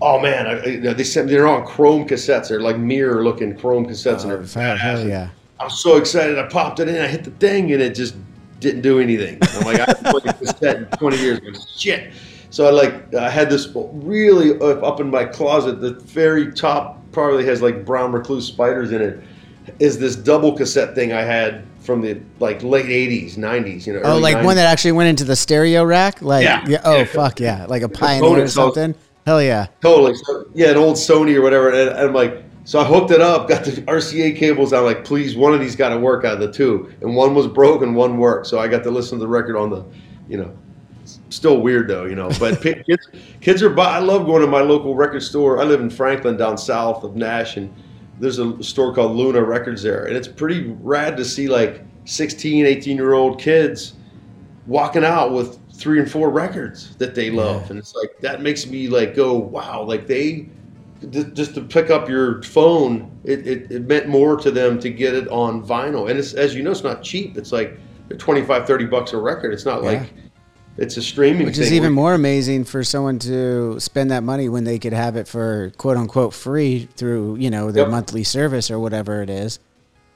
Oh man, I, they sent they're on chrome cassettes. They're like mirror looking chrome cassettes, oh, and they're hell yeah. I was so excited. I popped it in. I hit the thing, and it just didn't do anything. I'm like, I haven't played cassette in 20 years. Shit. So I like I had this really up in my closet. The very top probably has like brown recluse spiders in it. Is this double cassette thing I had from the like late 80s, 90s? You know. Oh, like 90s. one that actually went into the stereo rack. Like Yeah. oh Yeah. fuck yeah, like a Pioneer or so- something. Hell yeah. Totally. So, yeah, an old Sony or whatever. And, and I'm like, so I hooked it up, got the RCA cables. I'm like, please, one of these got to work out of the two. And one was broken, one worked. So I got to listen to the record on the, you know, still weird though, you know. But kids, kids are. I love going to my local record store. I live in Franklin, down south of Nash, and there's a store called Luna Records there, and it's pretty rad to see like 16, 18 year old kids walking out with three and four records that they love, and it's like that makes me like go, wow, like they just, just to pick up your phone, it, it, it meant more to them to get it on vinyl, and it's as you know, it's not cheap. It's like 25, 30 bucks a record. It's not Yeah. like it's a streaming, Which is even more amazing for someone to spend that money when they could have it for quote unquote free through you know their Yep. monthly service or whatever it is.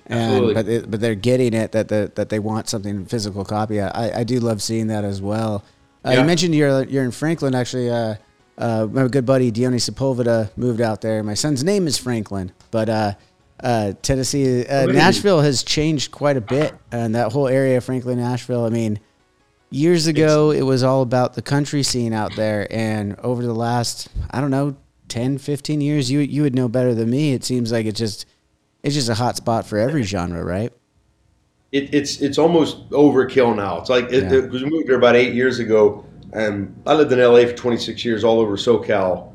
And but it, but they're getting it that the, that they want something physical copy. I, I do love seeing that as well. Uh, You mentioned you're you're in Franklin actually. Uh, uh, my good buddy Diony Sepulveda moved out there. My son's name is Franklin, but uh, uh, Tennessee, uh, Nashville has changed quite a bit, and that whole area, Franklin, Nashville. I mean, years ago it was all about the country scene out there and over the last i don't know 10 15 years you you would know better than me it seems like it's just it's just a hot spot for every genre right it, it's it's almost overkill now. It's like it, Yeah. it- we moved here about eight years ago, and I lived in LA for 26 years, all over SoCal,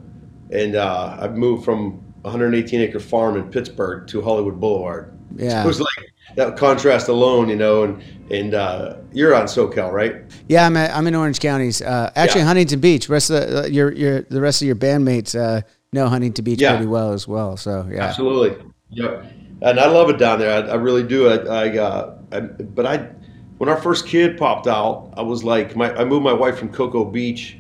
and uh, I moved from 118 acre farm in Pittsburgh to Hollywood Boulevard. Yeah. so it was like that contrast alone, you know. And and uh, you're on SoCal, right? yeah i'm, at, I'm in orange counties uh, actually Yeah. huntington beach rest of the, uh, your, your the rest of your bandmates uh, know huntington beach Yeah. pretty well as well so yeah Absolutely. Yep. And I love it down there. I, I really do. I, I, uh, I, but I, when our first kid popped out, I was like, my, I moved my wife from Cocoa Beach,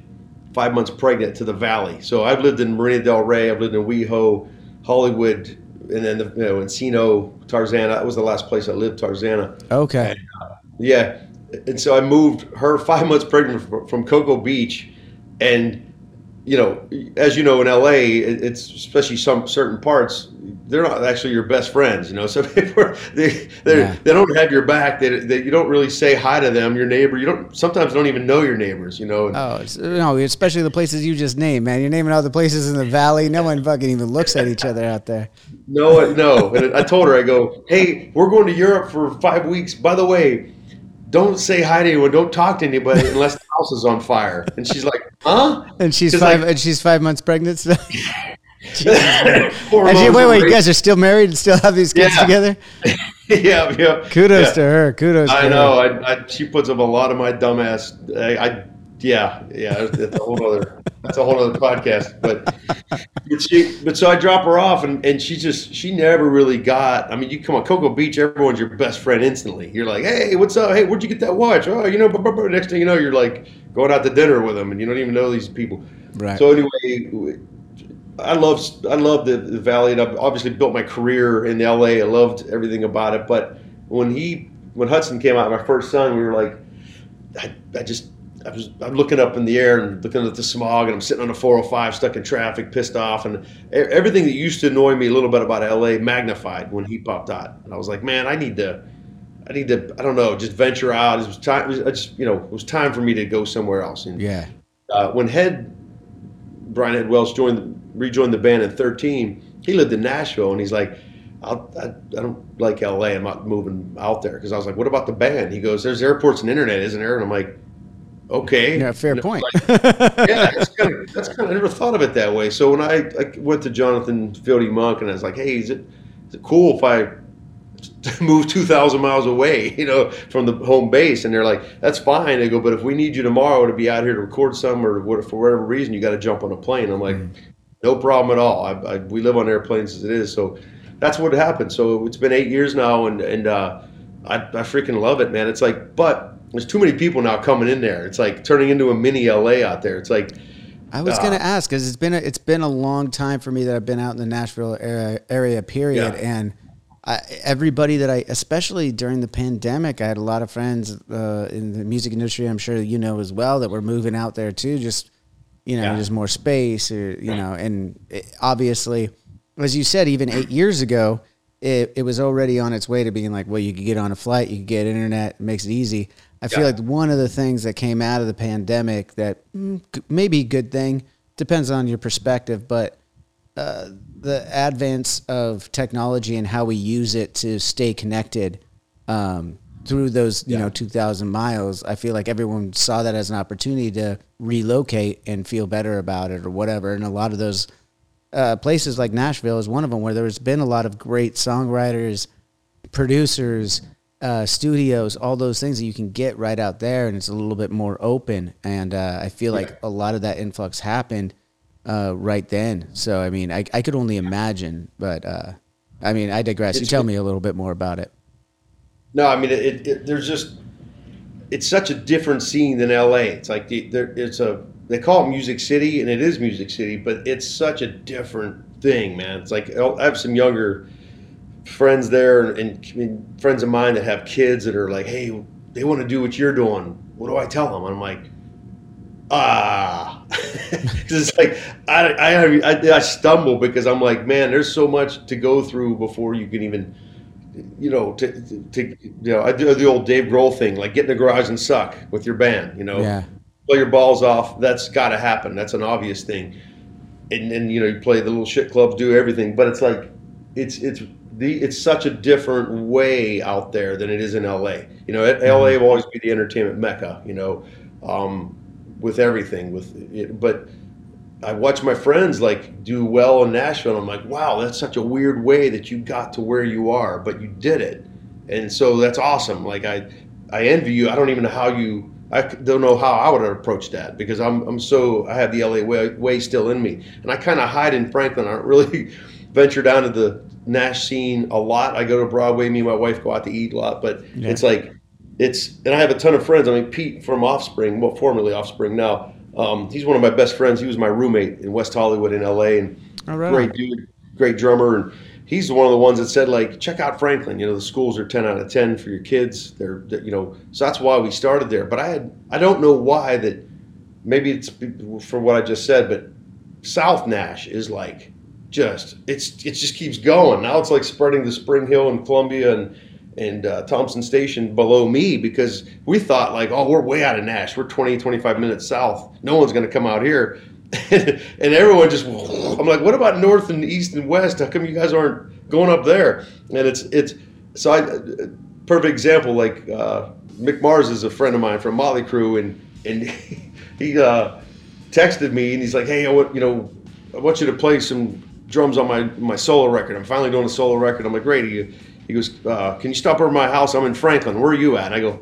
five months pregnant, to the Valley. So I've lived in Marina Del Rey. I've lived in WeHo, Hollywood, and then the, you know Encino, Tarzana. That was the last place I lived, Tarzana. okay uh, Yeah, and so I moved her five months pregnant from, from Cocoa Beach, and you know, as you know, in LA, it's especially some certain parts, they're not actually your best friends. You know, so people they they Yeah. they don't have your back. They, they you don't really say hi to them, your neighbor. You don't sometimes don't even know your neighbors. You know, and- Oh no! Especially the places you just named, man. You're naming all the places in the valley. No one fucking even looks at each other out there. No, no. And I told her, I go, hey, we're going to Europe for five weeks. By the way, don't say hi to anyone. Don't talk to anybody unless the house is on fire. And she's like, huh? And she's five. like- and she's five months pregnant. Hormones And she, wait, wait, you guys are still married and still have these kids Yeah. together? yeah, yeah. Kudos yeah. to her. Kudos. I to know. Her. I, I, she puts up a lot of my dumbass. I, I yeah, yeah. That's a whole other. That's a whole other podcast. But but she. But so I drop her off, and and she just she never really got. I mean, you come on Cocoa Beach, everyone's your best friend instantly. You're like, hey, what's up? Hey, where'd you get that watch? Oh, you know. blah, blah, blah. Next thing you know, you're like going out to dinner with them, and you don't even know these people. Right. So anyway, I love I love the, the valley, and I've obviously built my career in L.A. I loved everything about it. But when he when Hudson came out, my first son, we were like, I, I just I was I'm looking up in the air and looking at the smog, and I'm sitting on a 405, stuck in traffic, pissed off, and everything that used to annoy me a little bit about L.A. magnified when he popped out, and I was like, man, I need to. I need to, I don't know, just venture out. It was time. It was, I just, you know, it was time for me to go somewhere else. And yeah. uh, when Head Brian Head Wells joined rejoined the band in 13, he lived in Nashville, and he's like, I'll, I, I don't like LA. I'm not moving out there because I was like, what about the band? He goes, there's airports and internet, isn't there? And I'm like, okay. Yeah, fair point. like, yeah, that's kind of that's kind of I never thought of it that way. So when I, I went to Jonathan Fieldy Munky and I was like, hey, is it is it cool if I move 2,000 miles away, you know, from the home base? And they're like, that's fine. They go, but if we need you tomorrow to be out here to record some or what, for whatever reason, you got to jump on a plane. I'm like, no problem at all. I, I, we live on airplanes as it is. So that's what happened. So it's been eight years now and, and, uh, I, I freaking love it, man. It's like, but there's too many people now coming in there. It's like turning into a mini LA out there. It's like, I was Uh, gonna ask because it's been a, it's been a long time for me that I've been out in the Nashville area, area period, Yeah. and I, everybody that I, especially during the pandemic, I had a lot of friends uh, in the music industry. I'm sure you know as well that were moving out there too. Just you know, yeah. just more space, or you know, and it, obviously, as you said, even eight years ago, it, it was already on its way to being like, well, you could get on a flight, you could get internet, it makes it easy. I feel like one of the things that came out of the pandemic that maybe a good thing depends on your perspective, but uh, the advance of technology and how we use it to stay connected um, through those you yeah. know 2000 miles i feel like everyone saw that as an opportunity to relocate and feel better about it or whatever and a lot of those uh, places like nashville is one of them where there's been a lot of great songwriters producers uh, studios all those things that you can get right out there and it's a little bit more open and uh, i feel like a lot of that influx happened uh, right then. So I mean, I, I could only imagine, but uh, I mean, I digress. It's, you tell me a little bit more about it. No, I mean, it, it, there's just it's such a different scene than LA. It's like the, there, it's a they call it Music City, and it is Music City, but it's such a different thing, man. It's like I have some younger friends there, and, and friends of mine that have kids that are like, hey, they want to do what you're doing. What do I tell them? I'm like, ah, because it's like I, I, I I stumble because I'm like, man, there's so much to go through before you can even, you know, to, to, you know, I do the old Dave Grohl thing, like get in the garage and suck with your band, you know, yeah. play your balls off. That's got to happen. That's an obvious thing, and then you know you play the little shit clubs, do everything, but it's like, it's it's the it's such a different way out there than it is in LA. You know, LA mm-hmm. will always be the entertainment mecca. You know. Um, with everything with it, but I watch my friends like do well in Nashville. And I'm like, wow, that's such a weird way that you got to where you are, but you did it, and so that's awesome. Like I, I envy you. I don't even know how you. I don't know how I would have approached that because I'm I'm so I have the LA way, way still in me, and I kind of hide in Franklin. I don't really venture down to the Nash scene a lot. I go to Broadway. Me and my wife go out to eat a lot, but yeah. it's like it's and I have a ton of friends. I mean, Pete from Offspring, well, formerly Offspring now. Um, he's one of my best friends. He was my roommate in West Hollywood in L.A. and right. great dude, great drummer. And he's one of the ones that said like, check out Franklin. You know, the schools are ten out of ten for your kids. They're, they're you know, so that's why we started there. But I had I don't know why that. Maybe it's for what I just said, but South Nash is like just it's it just keeps going. Now it's like spreading to Spring Hill and Columbia and and uh, Thompson Station below me because we thought like, oh, we're way out of Nash. We're 20, 25 minutes south. No one's going to come out here. and everyone just, I'm like, what about north and east and west? How come you guys aren't going up there? And it's, it's, so I, perfect example, like uh, Mick Mars is a friend of mine from Motley Crue and, and he uh, texted me and he's like, hey, I want, you know, I want you to play some drums on my, my solo record. I'm finally doing a solo record. I'm like, great. He, he goes, uh, "Can you stop over my house? I'm in Franklin. Where are you at?" And I go,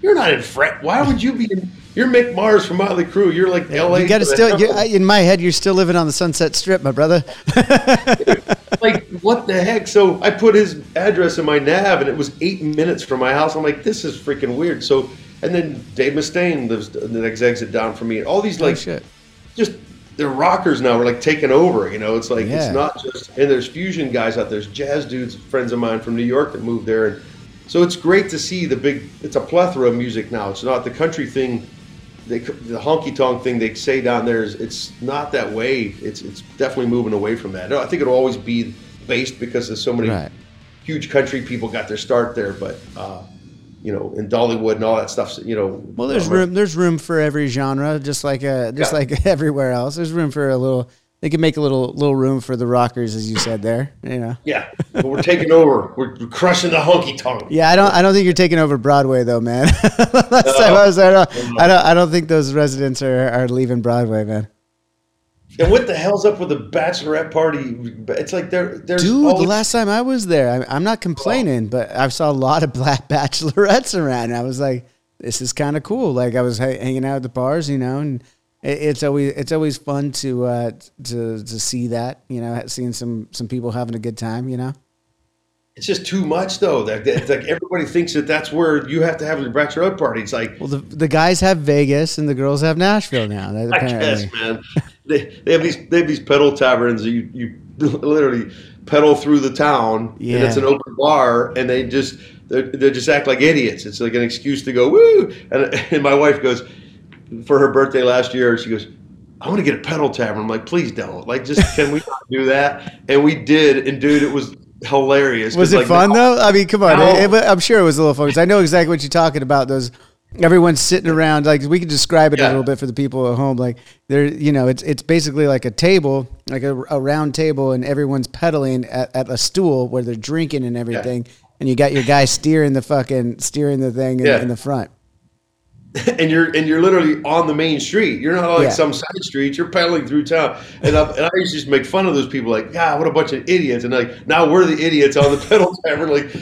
"You're not in Franklin. Why would you be in?" You're Mick Mars from Motley Crue. You're like LA. You got to still. in my head, you're still living on the Sunset Strip, my brother. like what the heck? So I put his address in my nav, and it was eight minutes from my house. I'm like, this is freaking weird. So, and then Dave Mustaine lives the next exit down from me. All these like, oh, just they're rockers now. We're like taking over. You know, it's like yeah. it's not just and there's fusion guys out there. There's jazz dudes, friends of mine from New York that moved there, and so it's great to see the big. It's a plethora of music now. It's not the country thing. They, the honky tonk thing they say down there is it's not that way. It's it's definitely moving away from that. I think it'll always be based because there's so many right. huge country people got their start there, but. Uh, you know, in Dollywood and all that stuff. You know, well, there's um, room. There's room for every genre, just like uh, just yeah. like everywhere else. There's room for a little. They can make a little little room for the rockers, as you said there. You know. Yeah, but we're taking over. We're, crushing the honky tonk. Yeah, I don't. I don't think you're taking over Broadway though, man. Last no, time I was there, I don't, I don't. I don't think those residents are are leaving Broadway, man. And what the hell's up with the bachelorette party? It's like there, there's dude. Always- the last time I was there, I, am not complaining, but I saw a lot of black bachelorettes around. I was like, this is kind of cool. Like I was hanging out at the bars, you know, and it, it's always it's always fun to uh, to to see that, you know, seeing some some people having a good time, you know. It's just too much, though. That it's like everybody thinks that that's where you have to have your bachelorette party. It's like well, the the guys have Vegas and the girls have Nashville now. I guess, man they, they have these they have these pedal taverns. You you literally pedal through the town, Yeah. and it's an open bar, and they just they they just act like idiots. It's like an excuse to go woo. And, and my wife goes for her birthday last year. She goes. I want to get a pedal tavern. I'm like, please don't. Like, just can we not do that? And we did, and dude, it was hilarious. Was it like, fun though? I mean, come on. It- it- I'm sure it was a little fun because I know exactly what you're talking about. Those everyone's sitting around. Like we can describe it a little bit for the people at home. Like they're, you know, it's it's basically like a table, like a, a round table, and everyone's pedaling at, at a stool where they're drinking and everything. And you got your guy steering the fucking steering the thing in, Yeah. in the front. And you're and you're literally on the main street. You're not like Yeah. some side street. You're pedaling through town. And I, and I used to just make fun of those people, like, God, what a bunch of idiots. And like now we're the idiots on the pedal tavern, like.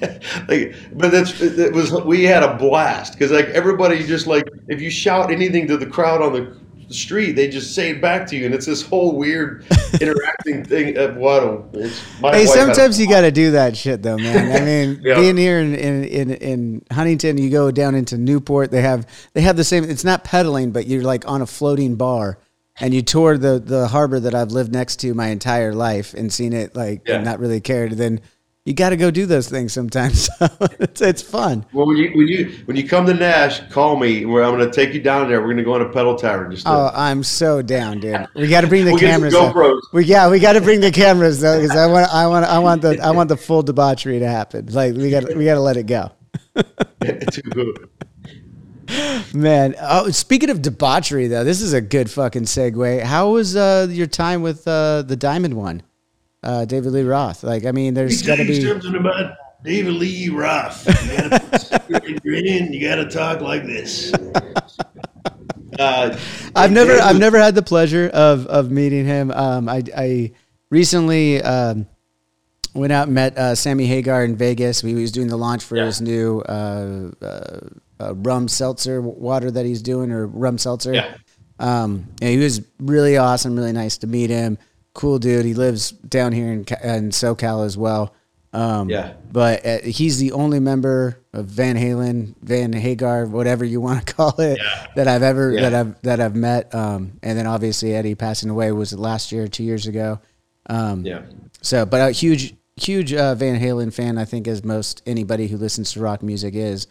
like, but that's it was we had a blast because like everybody just like if you shout anything to the crowd on the street, they just say it back to you, and it's this whole weird interacting thing. Of what a- it's, my Hey, wife had a- sometimes you got to do that shit though, man. I mean, Yeah. being here in, in, in, in Huntington, you go down into Newport. They have they have the same. It's not pedaling, but you're like on a floating bar, and you tour the the harbor that I've lived next to my entire life and seen it like Yeah. and not really cared. Then you got to go do those things sometimes. it's it's fun. Well, when you when you when you come to Nash, call me. Where I'm going to take you down there. We're going to go on a pedal tavern. Just Oh, I'm so down, dude. We got to bring the We'll get cameras. though. GoPros. We yeah, we got to bring the cameras though, because I want I want I want the I want the full debauchery to happen. Like we got we got to let it go. Man, oh, speaking of debauchery, though, this is a good fucking segue. How was uh, your time with uh, the Diamond One, uh, David Lee Roth? Like, I mean, there's got to be. something about David Lee Roth. You got to talk like this. Uh, I've never, Dave I've never had the pleasure of of meeting him. Um, I, I recently um, went out and met uh, Sammy Hagar in Vegas. He was doing the launch for Yeah. his new uh, uh, uh, rum seltzer water that he's doing, or rum seltzer. Yeah. Um, and he was really awesome, really nice to meet him. Cool dude. He lives down here in, in SoCal as well. Um, Yeah. But uh, he's the only member of Van Halen, Van Hagar, whatever you want to call it, Yeah. that I've ever Yeah. that I've that I've met. Um, and then obviously Eddie passing away was last year, two years ago. Um, Yeah. so, but a huge, huge uh, Van Halen fan, I think, as most anybody who listens to rock music is.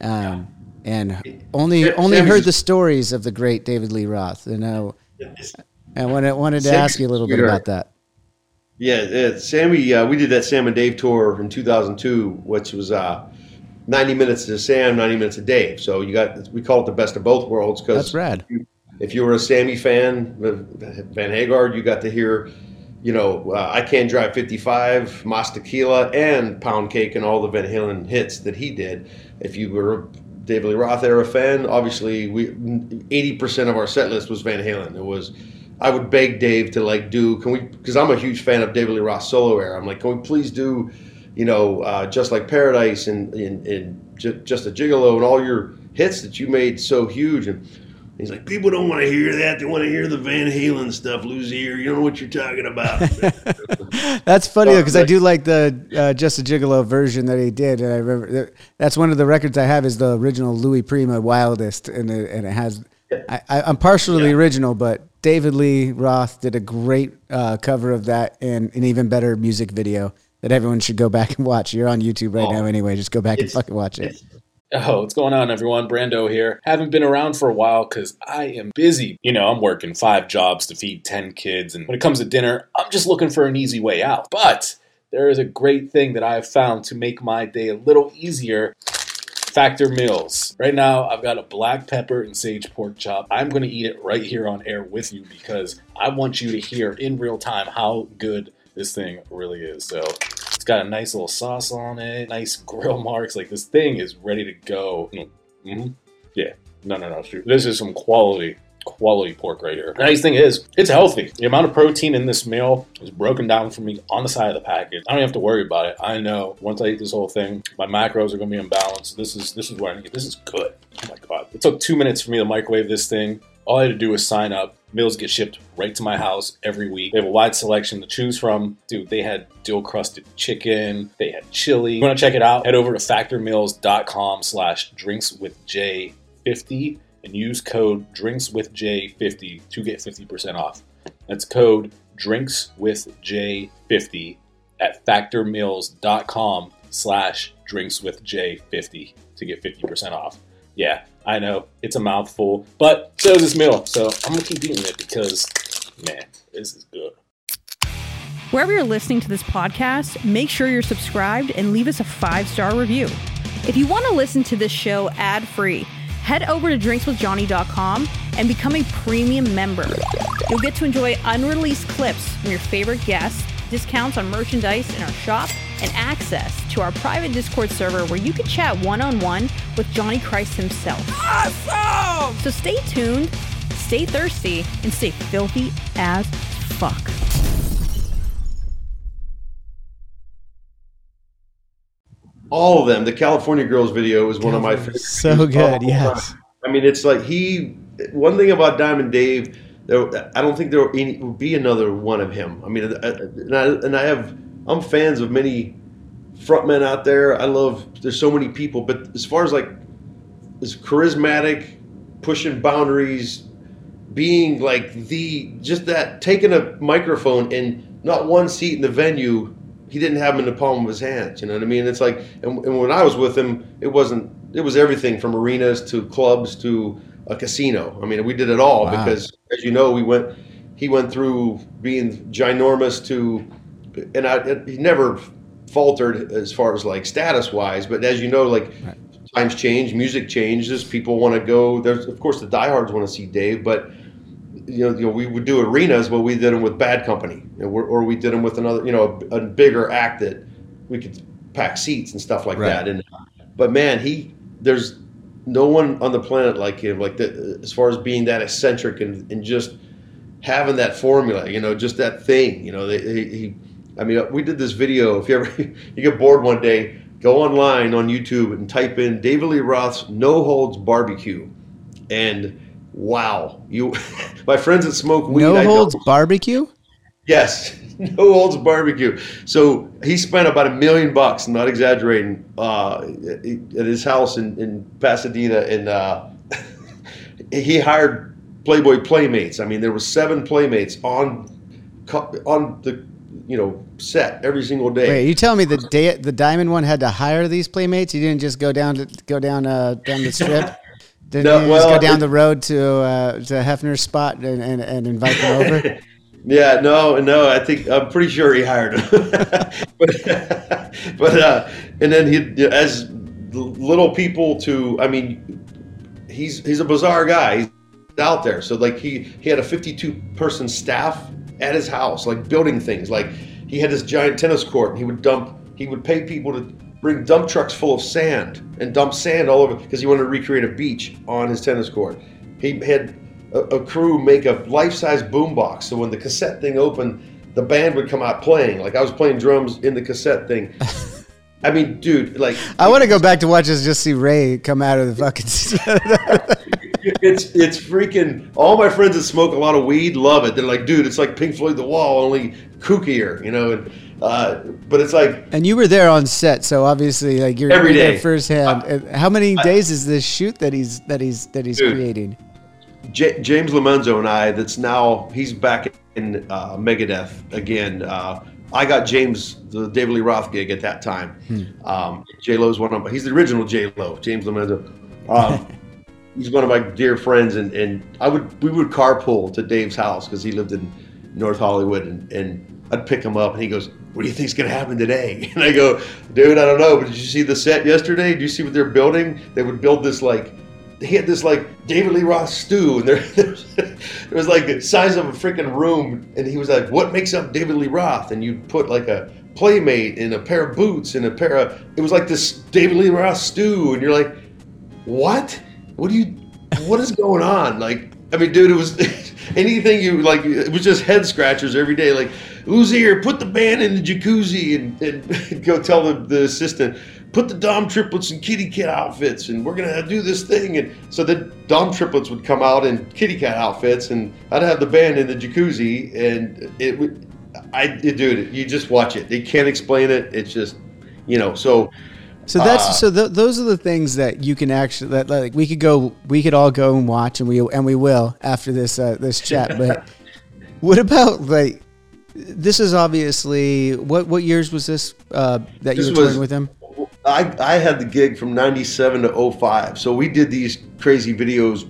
Um, And only only heard the stories of the great David Lee Roth. You know, I wanted wanted to Sammy's ask you a little bit about that. Yeah, Sammy. Uh, we did that Sam and Dave tour in 2002, which was uh, 90 minutes to Sam, 90 minutes to Dave. So you got we call it the best of both worlds because That's rad. if you were a Sammy fan, Van Hagar, you got to hear, you know, uh, I Can't Drive 55, Mas Tequila, and Pound Cake, and all the Van Halen hits that he did. If you were a David Lee Roth era fan, obviously we 80% of our set list was Van Halen. It was, I would beg Dave to like do, can we, because I'm a huge fan of David Lee Roth solo era. I'm like, can we please do, you know, uh, Just Like Paradise and, and, and Ju- Just a Gigolo and all your hits that you made so huge. And He's like, people don't want to hear that. They want to hear the Van Halen stuff, Luzier. You don't know what you're talking about. That's funny Oh, because I do like the uh, Just a Gigolo version that he did, and I remember that- that's one of the records I have is the original Louis Prima Wildest, and it, and it has. I, I'm partial to the original, but David Lee Roth did a great uh, cover of that and an even better music video that everyone should go back and watch. You're on YouTube right Oh, now anyway. Just go back and fucking watch it. Oh, what's going on, everyone? Brando here. Haven't been around for a while because I am busy. You know, I'm working five jobs to feed 10 kids, and when it comes to dinner, I'm just looking for an easy way out. But there is a great thing that I have found to make my day a little easier. Factor Meals. Right now, I've got a black pepper and sage pork chop. I'm going to eat it right here on air with you because I want you to hear in real time how good this thing really is. So it's got a nice little sauce on it, nice grill marks. Like this thing is ready to go. hmm Yeah. No, no, no. This is some quality, quality pork right here. The nice thing is, it's healthy. The amount of protein in this meal is broken down for me on the side of the package. I don't have to worry about it. I know once I eat this whole thing, my macros are going to be in balance. This is this is what I need. This is good. Oh my god! It took two minutes for me to microwave this thing. All I had to do was sign up. Meals get shipped right to my house every week. They have a wide selection to choose from. Dude, they had dill crusted chicken. They had chili. You want to check it out? Head over to factormeals.com slash drinks with J50 and use code drinks with J50 to get 50% off. That's code drinks with J50 at factormeals.com slash drinks with J50 to get 50% off. Yeah, I know it's a mouthful, but so is this meal. So I'm gonna keep eating it because, man, this is good. Wherever you're listening to this podcast, make sure you're subscribed and leave us a five star review. If you want to listen to this show ad free, head over to drinkswithjohnny.com and become a premium member. You'll get to enjoy unreleased clips from your favorite guests, discounts on merchandise in our shop, and access to our private Discord server where you can chat one on one with Johnny Christ himself. Awesome! So stay tuned, stay thirsty, and stay filthy as fuck. All of them. The California Girls video is one of my favorites. So good, yes. I mean, it's like he. One thing about Diamond Dave, there, I don't think there will any, will be another one of him. I mean, and I, and I have. I'm fans of many frontmen out there. I love. There's so many people, but as far as like, as charismatic, pushing boundaries, being like the just that taking a microphone and not one seat in the venue he didn't have them in the palm of his hands. You know what I mean? It's like, and, and, when I was with him, it wasn't. It was everything from arenas to clubs to a casino. I mean, we did it all wow. because, as you know, we went. He went through being ginormous to, and I, he never faltered as far as like status wise. But as you know, like right. times change, music changes. People want to go. There's of course the diehards want to see Dave, but you know, you know, we would do arenas, but we did them with Bad Company, you know, or we did them with another, you know, a, a, bigger act that we could pack seats and stuff like right. that. And but man, he there's no one on the planet like him, like that, as far as being that eccentric and, and just having that formula, you know, just that thing, you know. They, he, I mean, we did this video. If you ever you get bored one day, go online on YouTube and type in David Lee Roth's No Holds Barbecue, and wow, you, my friends that smoke weed. No holds barbecue. Yes, no holds barbecue. So he spent about a million bucks. I'm not exaggerating. Uh, at his house in, in Pasadena, and uh, he hired Playboy Playmates. I mean, there were seven Playmates on on the you know set every single day. Wait, you tell me the day, the diamond one had to hire these Playmates? You didn't just go down to go down uh, down the strip. Did no, you well, just go down the road to uh, to Hefner's spot and, and, and invite them over? yeah, no, no. I think I'm pretty sure he hired him. but but uh, and then he as little people to. I mean, he's he's a bizarre guy. He's out there. So like he he had a 52 person staff at his house, like building things. Like he had this giant tennis court. And he would dump. He would pay people to bring dump trucks full of sand and dump sand all over because he wanted to recreate a beach on his tennis court. He had a, a crew make a life-size boombox, so when the cassette thing opened, the band would come out playing. Like I was playing drums in the cassette thing. I mean, dude, like I want to go back to watch us just see Ray come out of the fucking. it's it's freaking. All my friends that smoke a lot of weed love it. They're like, dude, it's like Pink Floyd The Wall, only kookier, you know. And uh, but it's like, and you were there on set, so obviously, like you're every day firsthand. Uh, How many I, days is this shoot that he's that he's that he's dude, creating? J- James Lomenzo and I. That's now he's back in uh, Megadeth again. Uh, I got James the David Lee Roth gig at that time. Hmm. Um, J Lo's one of but he's the original J Lo, James Lomenzo. Um, he's one of my dear friends, and, and I would we would carpool to Dave's house because he lived in North Hollywood, and, and I'd pick him up, and he goes, "What do you think's gonna happen today?" And I go, "Dude, I don't know, but did you see the set yesterday? Did you see what they're building? They would build this like." they had this like David Lee Roth stew, and there, there was like the size of a freaking room, and he was like, "What makes up David Lee Roth?" And you put like a playmate and a pair of boots and a pair of. It was like this David Lee Roth stew, and you're like, "What? What do you? What is going on?" Like, I mean, dude, it was anything you like. It was just head scratchers every day. Like, who's here? Put the band in the jacuzzi and, and go tell the, the assistant, put the Dahm triplets in kitty cat outfits and we're gonna do this thing. And so the Dahm triplets would come out in kitty cat outfits and I'd have the band in the jacuzzi and it would, I, dude, you just watch it. They can't explain it. It's just, you know, so. So that's uh, so th- those are the things that you can actually that like we could go we could all go and watch and we and we will after this uh, this chat. But what about like this is obviously what what years was this uh, that This you were was- touring with him? I, I had the gig from 97 to 05. So we did these crazy videos.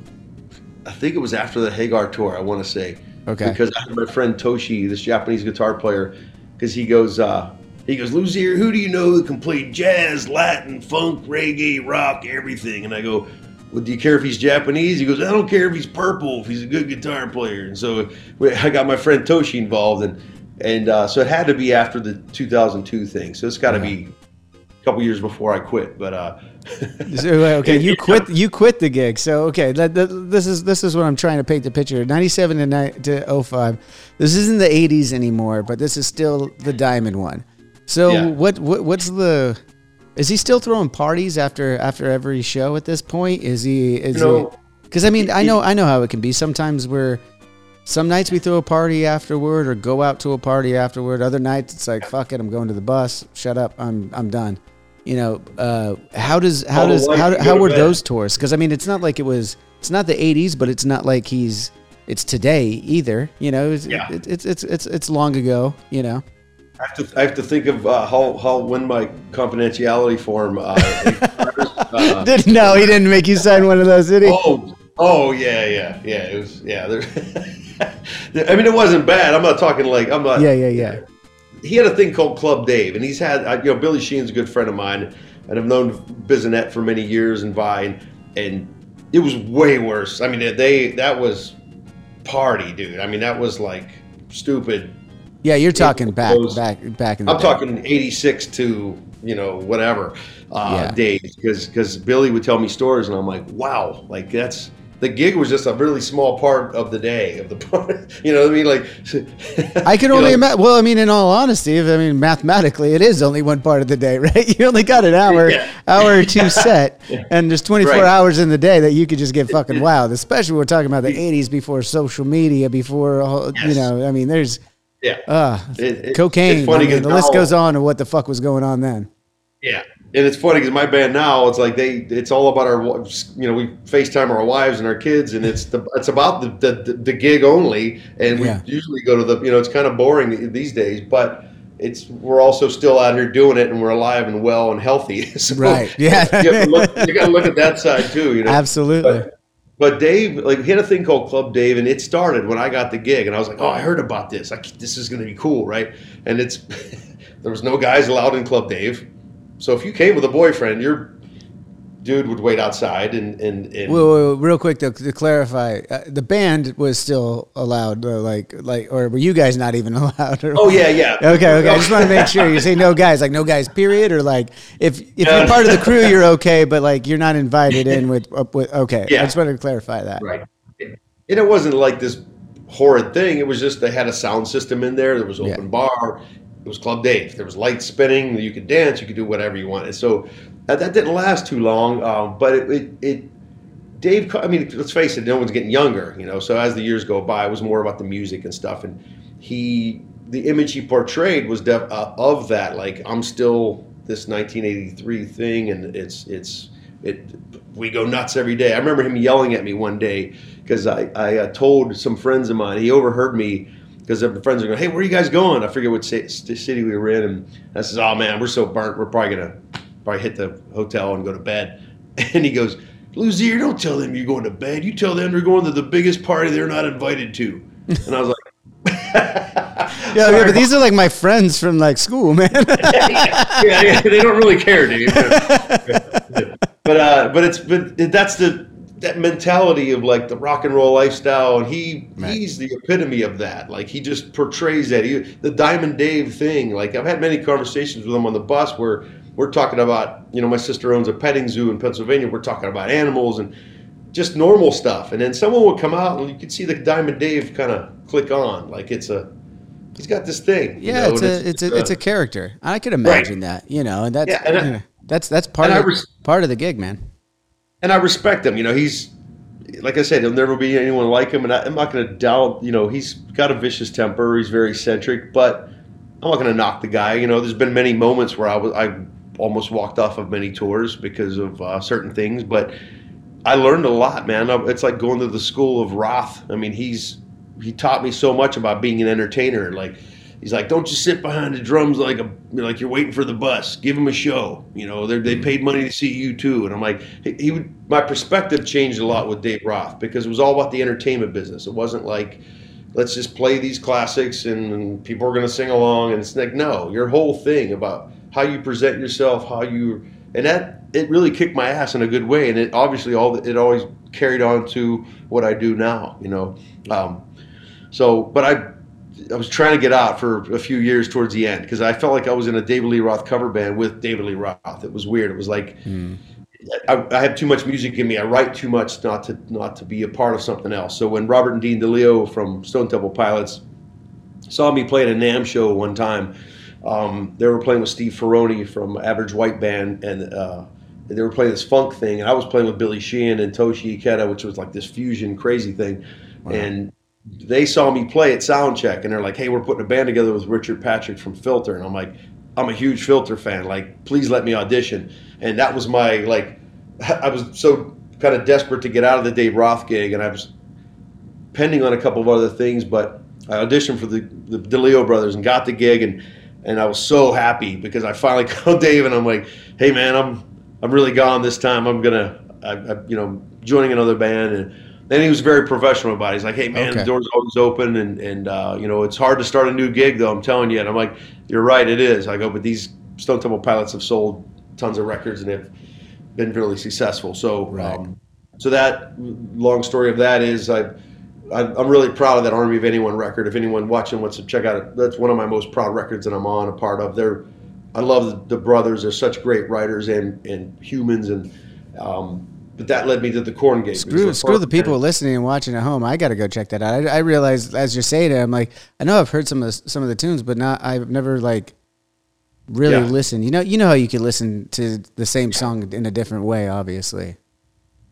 I think it was after the Hagar tour, I want to say. Okay. Because I had my friend Toshi, this Japanese guitar player, because he goes, uh, he goes, Luzier, who do you know that can play jazz, Latin, funk, reggae, rock, everything? And I go, well, do you care if he's Japanese? He goes, I don't care if he's purple, if he's a good guitar player. And so I got my friend Toshi involved, and and uh, so it had to be after the 2002 thing. So it's got to be a couple years before I quit. But uh, okay, you quit. You quit the gig. So okay, that, that- this is this is what I'm trying to paint the picture. 97 to, ni- to 05. This isn't the 80s anymore, but this is still the diamond one. So Yeah. what what what's the? Is he still throwing parties after after every show at this point? Is he? Is You know, he? Because I mean, I know I know how it can be. Sometimes we're. Some nights we throw a party afterward, or go out to a party afterward. Other nights it's like, fuck it, I'm going to the bus. Shut up, I'm I'm done. You know, uh, how does how All does how, how were bed. those tours? Because I mean, it's not like it was. It's not the '80s, but it's not like he's. It's today either. You know, it's Yeah. it, it's it's it's it's long ago. You know. I have to, I have to think of uh, how how when my confidentiality form. Uh, uh, Did no, he didn't make you sign one of those, did he? oh, oh yeah, yeah, yeah. It was yeah. There, I mean, it wasn't bad. I'm not talking like I'm not. Yeah, yeah, yeah. he had a thing called Club Dave, and he's had uh, you know Billy Sheehan's a good friend of mine, and I've known Bissonette for many years and Vai, and it was way worse. I mean, they that was party, dude. I mean, that was like stupid. Yeah, you're talking back, those- back, back in the I'm day. talking '86 to you know whatever uh, Yeah. days, because because Billy would tell me stories, and I'm like, wow, like that's. The gig was just a really small part of the day of the party. You know what I mean? Like, I can only know, imagine. Well, I mean, in all honesty, I mean, mathematically, it is only one part of the day, right? You only got an hour, Yeah. hour or two set, and there's 24 Right. hours in the day that you could just get fucking wild. Especially we're talking about the 80s before social media, before all- you know. I mean, there's Yeah. uh, It- it- cocaine. it's funny I mean, the list goes on of what the fuck was going on then. Yeah, and it's funny because my band now it's like they it's all about our wives. You know, we FaceTime our wives and our kids, and it's the it's about the the, the gig only, and we Yeah. usually go to the you know it's kind of boring these days, but. It's we're also still out here doing it, and we're alive and well and healthy. So Right. Yeah. you, look, you got to look at that side too. You know, Absolutely. But, but Dave, like, he had a thing called Club Dave, and it started when I got the gig, and I was like, "Oh, I heard about this. Like, this is going to be cool, right?" And it's there was no guys allowed in Club Dave, so if you came with a boyfriend, your dude would wait outside, and and, and Wait, wait, wait, real quick to, to clarify, uh, the band was still allowed, uh, like, like, or were you guys not even allowed? Or, oh yeah, yeah, Okay, okay. I just want to make sure you say no guys, like no guys, period, or like if if No, you're part of the crew, you're okay, but like you're not invited in with with. Okay, yeah. I just wanted to clarify that. Right. And it wasn't like this horrid thing. It was just they had a sound system in there. There was open Yeah. bar. It was Club Dave. There was lights spinning. You could dance. You could do whatever you wanted. So uh, that didn't last too long. Um, but it, it, it Dave, I mean, let's face it, no one's getting younger, you know. So as the years go by, it was more about the music and stuff. And he, the image he portrayed was def, uh, of that. Like I'm still this 1983 thing, and it's it's it. We go nuts every day. I remember him yelling at me one day because I I uh, told some friends of mine. He overheard me because the friends are going, "Hey, where are you guys going?" I forget what city we were in, and I says, "Oh man, we're so burnt. We're probably gonna probably hit the hotel and go to bed." And he goes, "Luzier, don't tell them you're going to bed. You tell them they're going to the biggest party they're not invited to." And I was like, Yeah, yeah, but these are like my friends from like school, man. yeah, yeah, they don't really care, dude. but uh, but it's but that's the that mentality of like the rock and roll lifestyle, and he he's the epitome of that. Like he just portrays that. He, the Diamond Dave thing. Like I've had many conversations with him on the bus where we're talking about you know my sister owns a petting zoo in Pennsylvania. We're talking about animals and just normal stuff, and then someone would come out and you could see the Diamond Dave kind of click on. Like it's a he's got this thing. you yeah, know, it's a it's a it's a uh, character. I could imagine that, you know, and that's yeah, and I, that's that's part of res- part of the gig, man. And I respect him. You know, he's like I said, there'll never be anyone like him, and I, I'm not going to doubt. You know, he's got a vicious temper. He's very eccentric, but I'm not going to knock the guy. You know, there's been many moments where I was I almost walked off of many tours because of uh, certain things, but I learned a lot, man. It's like going to the school of Roth. I mean, he's he taught me so much about being an entertainer. Like he's like, don't just sit behind the drums like a like you're waiting for the bus. Give them a show. You know, they they paid money to see you too. And I'm like, he, he would. My perspective changed a lot with Dave Roth because it was all about the entertainment business. It wasn't like let's just play these classics and, and people are going to sing along. And it's like, no, your whole thing about how you present yourself, how you, and that it really kicked my ass in a good way. And it obviously all it always carried on to what I do now. You know, um, so but I I was trying to get out for a few years towards the end because I felt like I was in a David Lee Roth cover band with David Lee Roth. It was weird. It was like mm. I, I, have too much music in me. I write too much not to not to be a part of something else. So when Robert and Dean DeLeo from Stone Temple Pilots saw me play at a NAMM show one time, um, they were playing with Steve Ferrone from Average White Band, and uh, they were playing this funk thing, and I was playing with Billy Sheehan and Toshi Ikeda, which was like this fusion crazy thing, wow. and they saw me play at Soundcheck, and they're like, "Hey, we're putting a band together with Richard Patrick from Filter," and I'm like, "I'm a huge Filter fan. Like, please let me audition." And that was my like, I was so kind of desperate to get out of the Dave Roth gig, and I was pending on a couple of other things, but I auditioned for the the DeLeo brothers and got the gig, and and I was so happy because I finally called Dave, and I'm like, "Hey, man, I'm I'm really gone this time. I'm gonna, I, I, you know, joining another band." And then he was very professional about it. He's like, "Hey man, okay. the door's always open, and and uh, you know it's hard to start a new gig though. I'm telling you." And I'm like, "You're right, it is." I go, "But these Stone Temple Pilots have sold tons of records and have been really successful." So, right. um, so that long story of that is I. I'm really proud of that Army of Anyone record. If anyone watching wants to check out it, that's one of my most proud records that I'm on a part of. They're, I love the, brothers. They're such great writers and, and humans, and um, but that led me to the Korn game. Screw, the screw the people listening and watching at home. I got to go check that out. I, I realized as you're saying it, I'm like, I know I've heard some of the, some of the tunes, but not I've never like really yeah. listened. You know, you know how you can listen to the same song in a different way, obviously.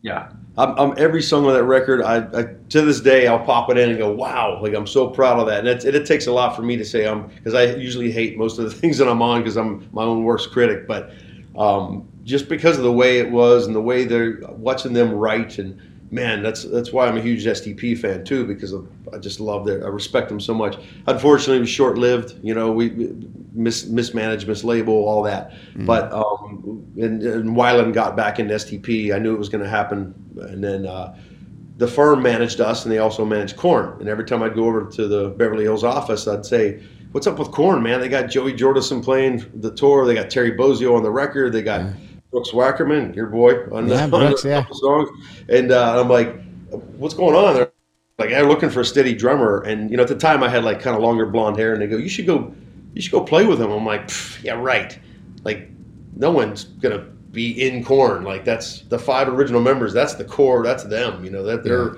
Yeah, I'm, I'm every song on that record. I, I, to this day I'll pop it in and go, wow! Like I'm so proud of that, and it, it takes a lot for me to say I'm because I usually hate most of the things that I'm on because I'm my own worst critic, but. Um, just because of the way it was and the way they're watching them write and man, that's that's why I'm a huge STP fan too because of, I just love their I respect them so much. Unfortunately, it was short lived. You know, we mis, mismanaged, mislabel, all that. Mm-hmm. But um, and, and Weiland got back into STP. I knew it was going to happen, and then. Uh, the firm managed us, and they also managed Korn. And every time I'd go over to the Beverly Hills office, I'd say, "What's up with Korn, man? They got Joey Jordison playing the tour. They got Terry Bozzio on the record. They got." Yeah Brooks Wackerman, your boy, on yeah, the, Brooks, yeah. songs. And uh, I'm like, what's going on? They're like, they're looking for a steady drummer. And you know, at the time, I had like kind of longer blonde hair, and they go, you should go, you should go play with him. I'm like, yeah, right. Like, no one's gonna be in Korn. Like that's the five original members. That's the core. That's them. You know that they're.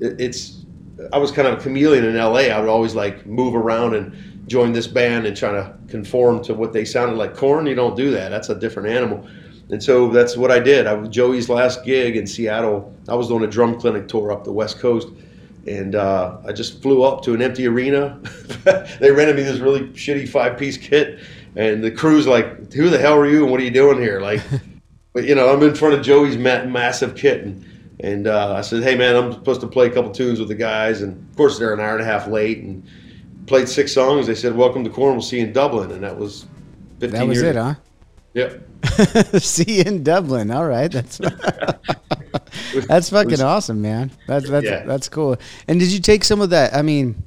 Yeah. It's. I was kind of a chameleon in LA. I would always like move around and join this band and try to conform to what they sounded like. Korn, you don't do that. That's a different animal. And so that's what I did. I was Joey's last gig in Seattle. I was doing a drum clinic tour up the West Coast, and uh, I just flew up to an empty arena. they rented me this really shitty five piece kit, and the crew's like, "Who the hell are you? and What are you doing here?" Like, but you know, I'm in front of Joey's ma- massive kit, and and uh, I said, "Hey man, I'm supposed to play a couple tunes with the guys," and of course they're an hour and a half late, and played six songs. They said, "Welcome to Korn. We'll see you in Dublin," and that was 15 That was years. it, huh? Yep. See you in Dublin. All right, that's that's fucking awesome, man. That's that's yeah. that's cool. And did you take some of that? I mean,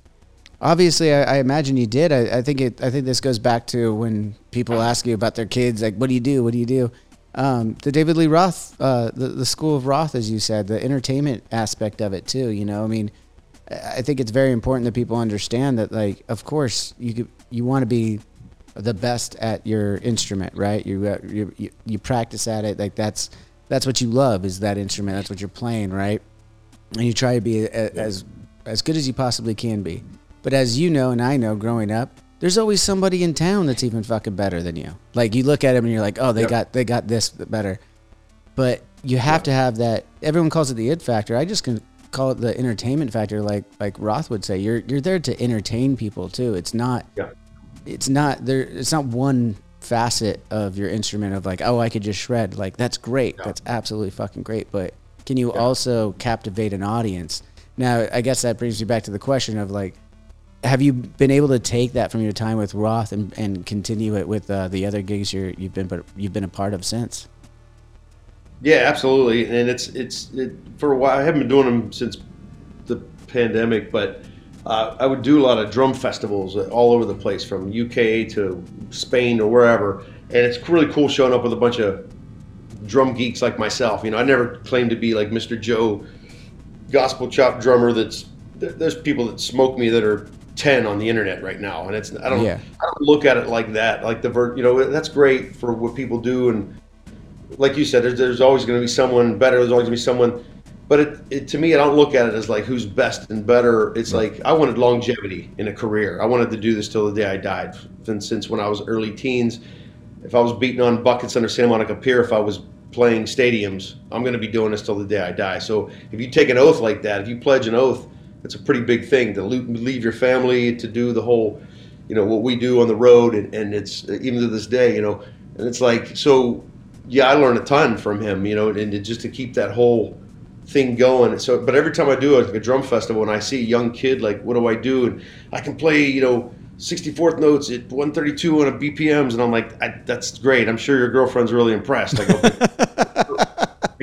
obviously, I, I imagine you did. I, I, think it. I think this goes back to when people ask you about their kids, like, "What do you do? What do you do?" Um, the David Lee Roth, uh, the the School of Roth, as you said, the entertainment aspect of it too. You know, I mean, I think it's very important that people understand that, like, of course, you could, you want to be the best at your instrument, right? You, uh, you, you you practice at it. Like that's that's what you love is that instrument. That's what you're playing, right? And you try to be a, as as good as you possibly can be. But as you know, and I know, growing up, there's always somebody in town that's even fucking better than you. Like you look at them and you're like, oh, they yep. got they got this better. But you have yep. to have that. Everyone calls it the id factor. I just can call it the entertainment factor. Like like Roth would say, you're you're there to entertain people too. It's not. Yep it's not there. It's not one facet of your instrument of like, oh, I could just shred. Like that's great. That's absolutely fucking great. But can you yeah. also captivate an audience? Now, I guess that brings you back to the question of like, have you been able to take that from your time with Roth and, and continue it with uh, the other gigs you have been but you've been a part of since? Yeah, absolutely. And it's it's it, for a while. I haven't been doing them since the pandemic, but uh, I would do a lot of drum festivals all over the place, from UK to Spain or wherever. And it's really cool showing up with a bunch of drum geeks like myself. You know, I never claimed to be like Mr. Joe, gospel chop drummer. That's there's people that smoke me that are 10 on the internet right now and it's i don't yeah. i don't look at it like that like the ver- you know that's great for what people do and like you said there's, there's always going to be someone better there's always going to be someone but it, it, to me, I don't look at it as like who's best and better. It's like I wanted longevity in a career. I wanted to do this till the day I died. And since when I was early teens, if I was beating on buckets under Santa Monica Pier, if I was playing stadiums, I'm going to be doing this till the day I die. So if you take an oath like that, if you pledge an oath, it's a pretty big thing to leave your family to do the whole, you know, what we do on the road, and, and it's even to this day, you know, and it's like so. Yeah, I learned a ton from him, you know, and just to keep that whole thing going. So, but every time I do like a drum festival and I see a young kid, like, what do I do? And I can play, you know, 64th notes at 132 on a BPMs, and I'm like, that's great. I'm sure your girlfriend's really impressed. I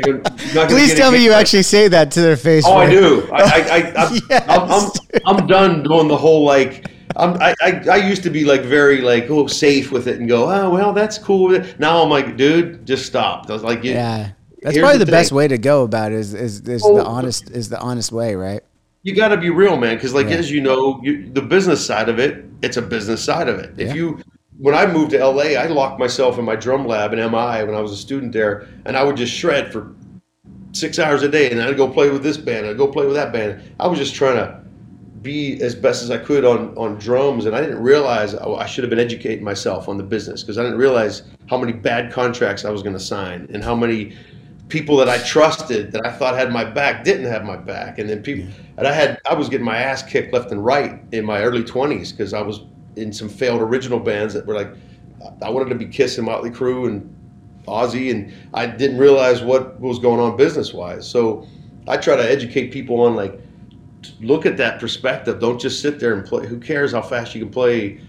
go, Please tell me you actually say that to their face. Oh, right? I do. I, I, I, yes, I'm, I'm, I'm, done doing the whole like. I'm, I, I, I used to be like very like oh safe with it and go oh well that's cool. Now I'm like dude just stop. I was like yeah that's probably the, the best way to go about it. Is is, is the honest is the honest way, right? You got to be real, man. Because like yeah. as you know, you, the business side of it, it's a business side of it. Yeah. If you when I moved to LA, I locked myself in my drum lab in MI when I was a student there, and I would just shred for six hours a day, and I'd go play with this band, I'd go play with that band. I was just trying to be as best as I could on on drums, and I didn't realize I should have been educating myself on the business because I didn't realize how many bad contracts I was going to sign and how many people that I trusted that I thought had my back didn't have my back, and then people and I had I was getting my ass kicked left and right in my early twenties because I was in some failed original bands that were like I wanted to be kissing Motley Crue and Ozzy, and I didn't realize what was going on business wise. So I try to educate people on like look at that perspective. Don't just sit there and play. Who cares how fast you can play?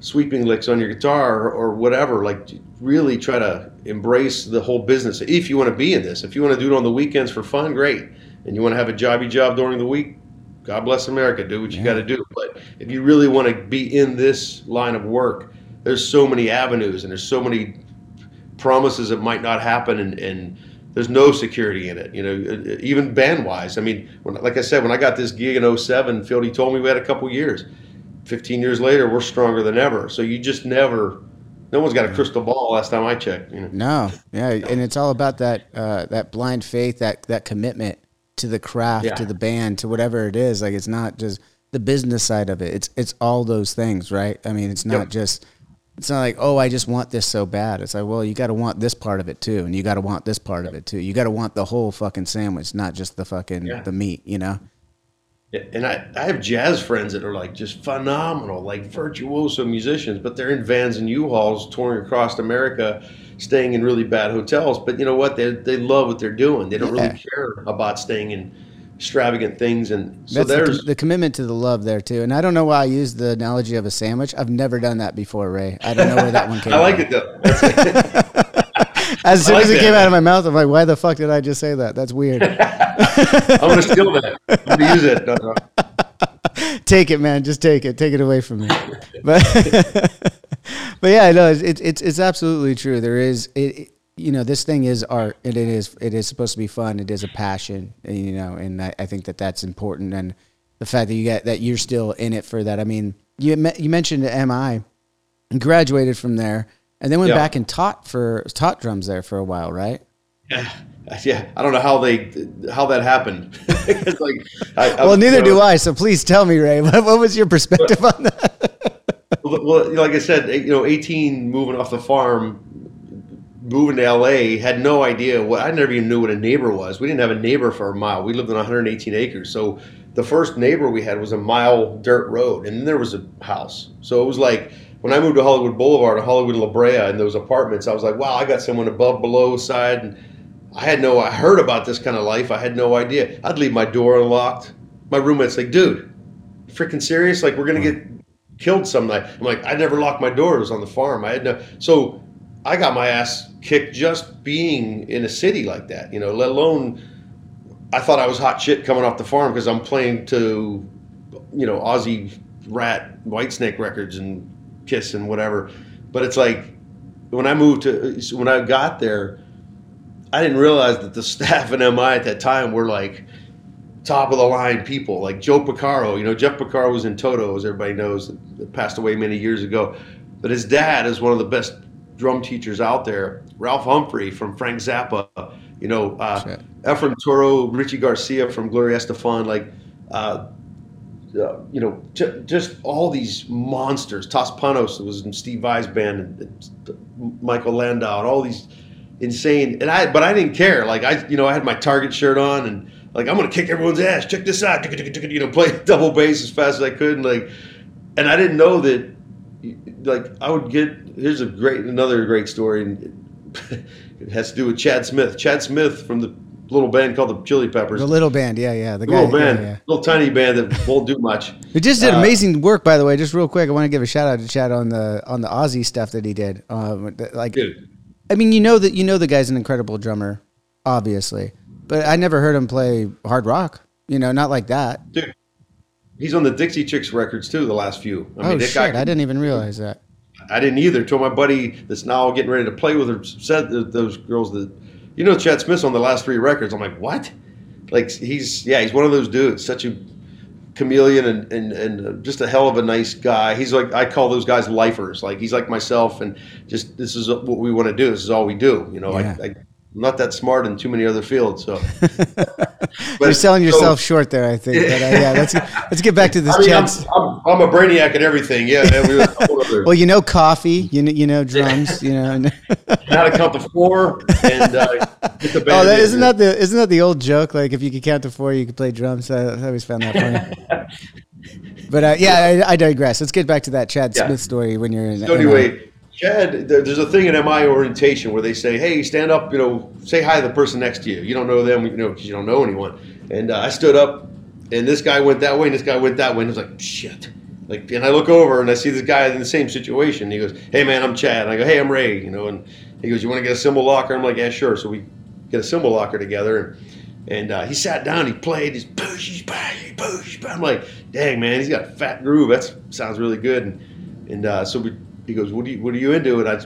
sweeping licks on your guitar or, or whatever. Like, really try to embrace the whole business. If you want to be in this, if you want to do it on the weekends for fun, great. And you want to have a jobby job during the week, God bless America. Do what you yeah. got to do. But if you really want to be in this line of work, there's so many avenues and there's so many promises that might not happen and, and there's no security in it. You know, even band wise. I mean, when, like I said, when I got this gig in 07, Fieldy told me we had a couple years 15 years later, we're stronger than ever. So you just never, no one's got a crystal ball. Last time I checked, you know. No, yeah, and it's all about that uh, that blind faith, that that commitment to the craft, yeah. to the band, to whatever it is. Like it's not just the business side of it. It's it's all those things, right? I mean, it's not yep. just. It's not like, oh, I just want this so bad. It's like, well, you got to want this part of it too, and you got to want this part of it too. You got to want the whole fucking sandwich, not just the fucking yeah. the meat, you know. And I, I have jazz friends that are like just phenomenal, like virtuoso musicians, but they're in vans and U-Hauls touring across America, staying in really bad hotels. But you know what? They, they love what they're doing. They don't yeah. really care about staying in extravagant things. And so That's there's the, the, commitment to the love there too. And I don't know why I used the analogy of a sandwich. I've never done that before, Ray. I don't know where that one came I like from. it though. as soon like as it that. came out of my mouth, I'm like, why the fuck did I just say that? That's weird. I'm gonna steal that. I'm gonna use it. No, no. take it, man. Just take it. Take it away from me. But but yeah, no, it's it's it's absolutely true. There is it, you know this thing is art and it is it is supposed to be fun it is a passion and, you know and I, I, think that that's important and the fact that you get that you're still in it for that i mean you you mentioned mi graduated from there and then went back and taught for taught drums there for a while, right? Yeah, yeah. I don't know how they how that happened. like, I, well, I, neither do I. So please tell me, Ray. What, what was your perspective on that? well, like I said, you know, 18 moving off the farm, moving to LA, had no idea what. I never even knew what a neighbor was. We didn't have a neighbor for a mile. We lived on 118 acres, so the first neighbor we had was a mile dirt road, and then there was a house. So it was like when I moved to Hollywood Boulevard, and Hollywood La Brea, and those apartments, I was like, wow, I got someone above, below, side, and I had no. I heard about this kind of life. I had no idea. I'd leave my door unlocked. My roommate's like, dude, freaking serious? Like we're gonna get killed some night." I'm like, "I never locked my doors on the farm. I had no." So I got my ass kicked just being in a city like that. You know, let alone. I thought I was hot shit coming off the farm because I'm playing to, you know, Ozzy Ratt, Whitesnake records and Kiss and whatever. But it's like when I moved to when I got there, I didn't realize that the staff in MI at that time were like top of the line people, like Joe Porcaro. You know, Jeff Porcaro was in Toto, as everybody knows, that passed away many years ago. But his dad is one of the best drum teachers out there. Ralph Humphrey from Frank Zappa. You know, uh, Efrain Toro, Richie Garcia from Gloria Estefan. Like, uh, uh, you know, j- just all these monsters. Toss Panos was in Steve Vai's band, and, and Michael Landau, and all these insane. And I, but I didn't care. Like I, you know, I had my Target shirt on, and like I'm gonna kick everyone's ass. Check this out. You know, play double bass as fast as I could, and like, and I didn't know that. Like I would get. Here's a great, another great story. And it has to do with Chad Smith. Chad Smith from the little band called the Chili Peppers. The little band, yeah, yeah. The, the guy, little band, yeah, yeah. little tiny band that won't do much. It just did uh, amazing work, by the way. Just real quick, I want to give a shout out to Chad on the on the Ozzy stuff that he did. Um, like, dude. I mean, you know that you know the guy's an incredible drummer, obviously, but I never heard him play hard rock. You know, not like that, dude. He's on the Dixie Chicks records too. The last few. I oh mean, shit! Guy, I didn't even realize that. I didn't either. Told my buddy that's now getting ready to play with her said those girls that you know Chad Smith's on the last three records. I'm like, what? Like he's yeah, he's one of those dudes. Such a chameleon and, and, and just a hell of a nice guy. He's like I call those guys lifers. Like he's like myself, and just this is what we want to do. This is all we do. You know, yeah. I, I I'm not that smart in too many other fields. So you're selling yourself so, short there, I think. But, uh, yeah, let's let's get back to this. I mean, I'm, I'm, I'm, a brainiac at everything. Yeah. We well, you know coffee. You know, you know drums. you know how to count the four and uh, get the band. Oh, that, isn't that the isn't that the old joke? Like if you could count to four, you could play drums. I, I always found that funny. but uh, yeah, I, I, digress. Let's get back to that Chad yeah. Smith story when you're in. So anyway. Chad, there's a thing in MI orientation where they say, "Hey, stand up, you know, say hi to the person next to you. You don't know them, you know, because you don't know anyone." And uh, I stood up, and this guy went that way, and this guy went that way, and it was like, "Shit!" Like, and I look over and I see this guy in the same situation. He goes, "Hey, man, I'm Chad." And I go, "Hey, I'm Ray," you know, and he goes, "You want to get a cymbal locker?" I'm like, "Yeah, sure." So we get a cymbal locker together, and, and uh, he sat down, he played, he's push, push, push. I'm like, "Dang, man, he's got a fat groove. That sounds really good." And, and uh, so we he goes, "What do you What are you into?" And I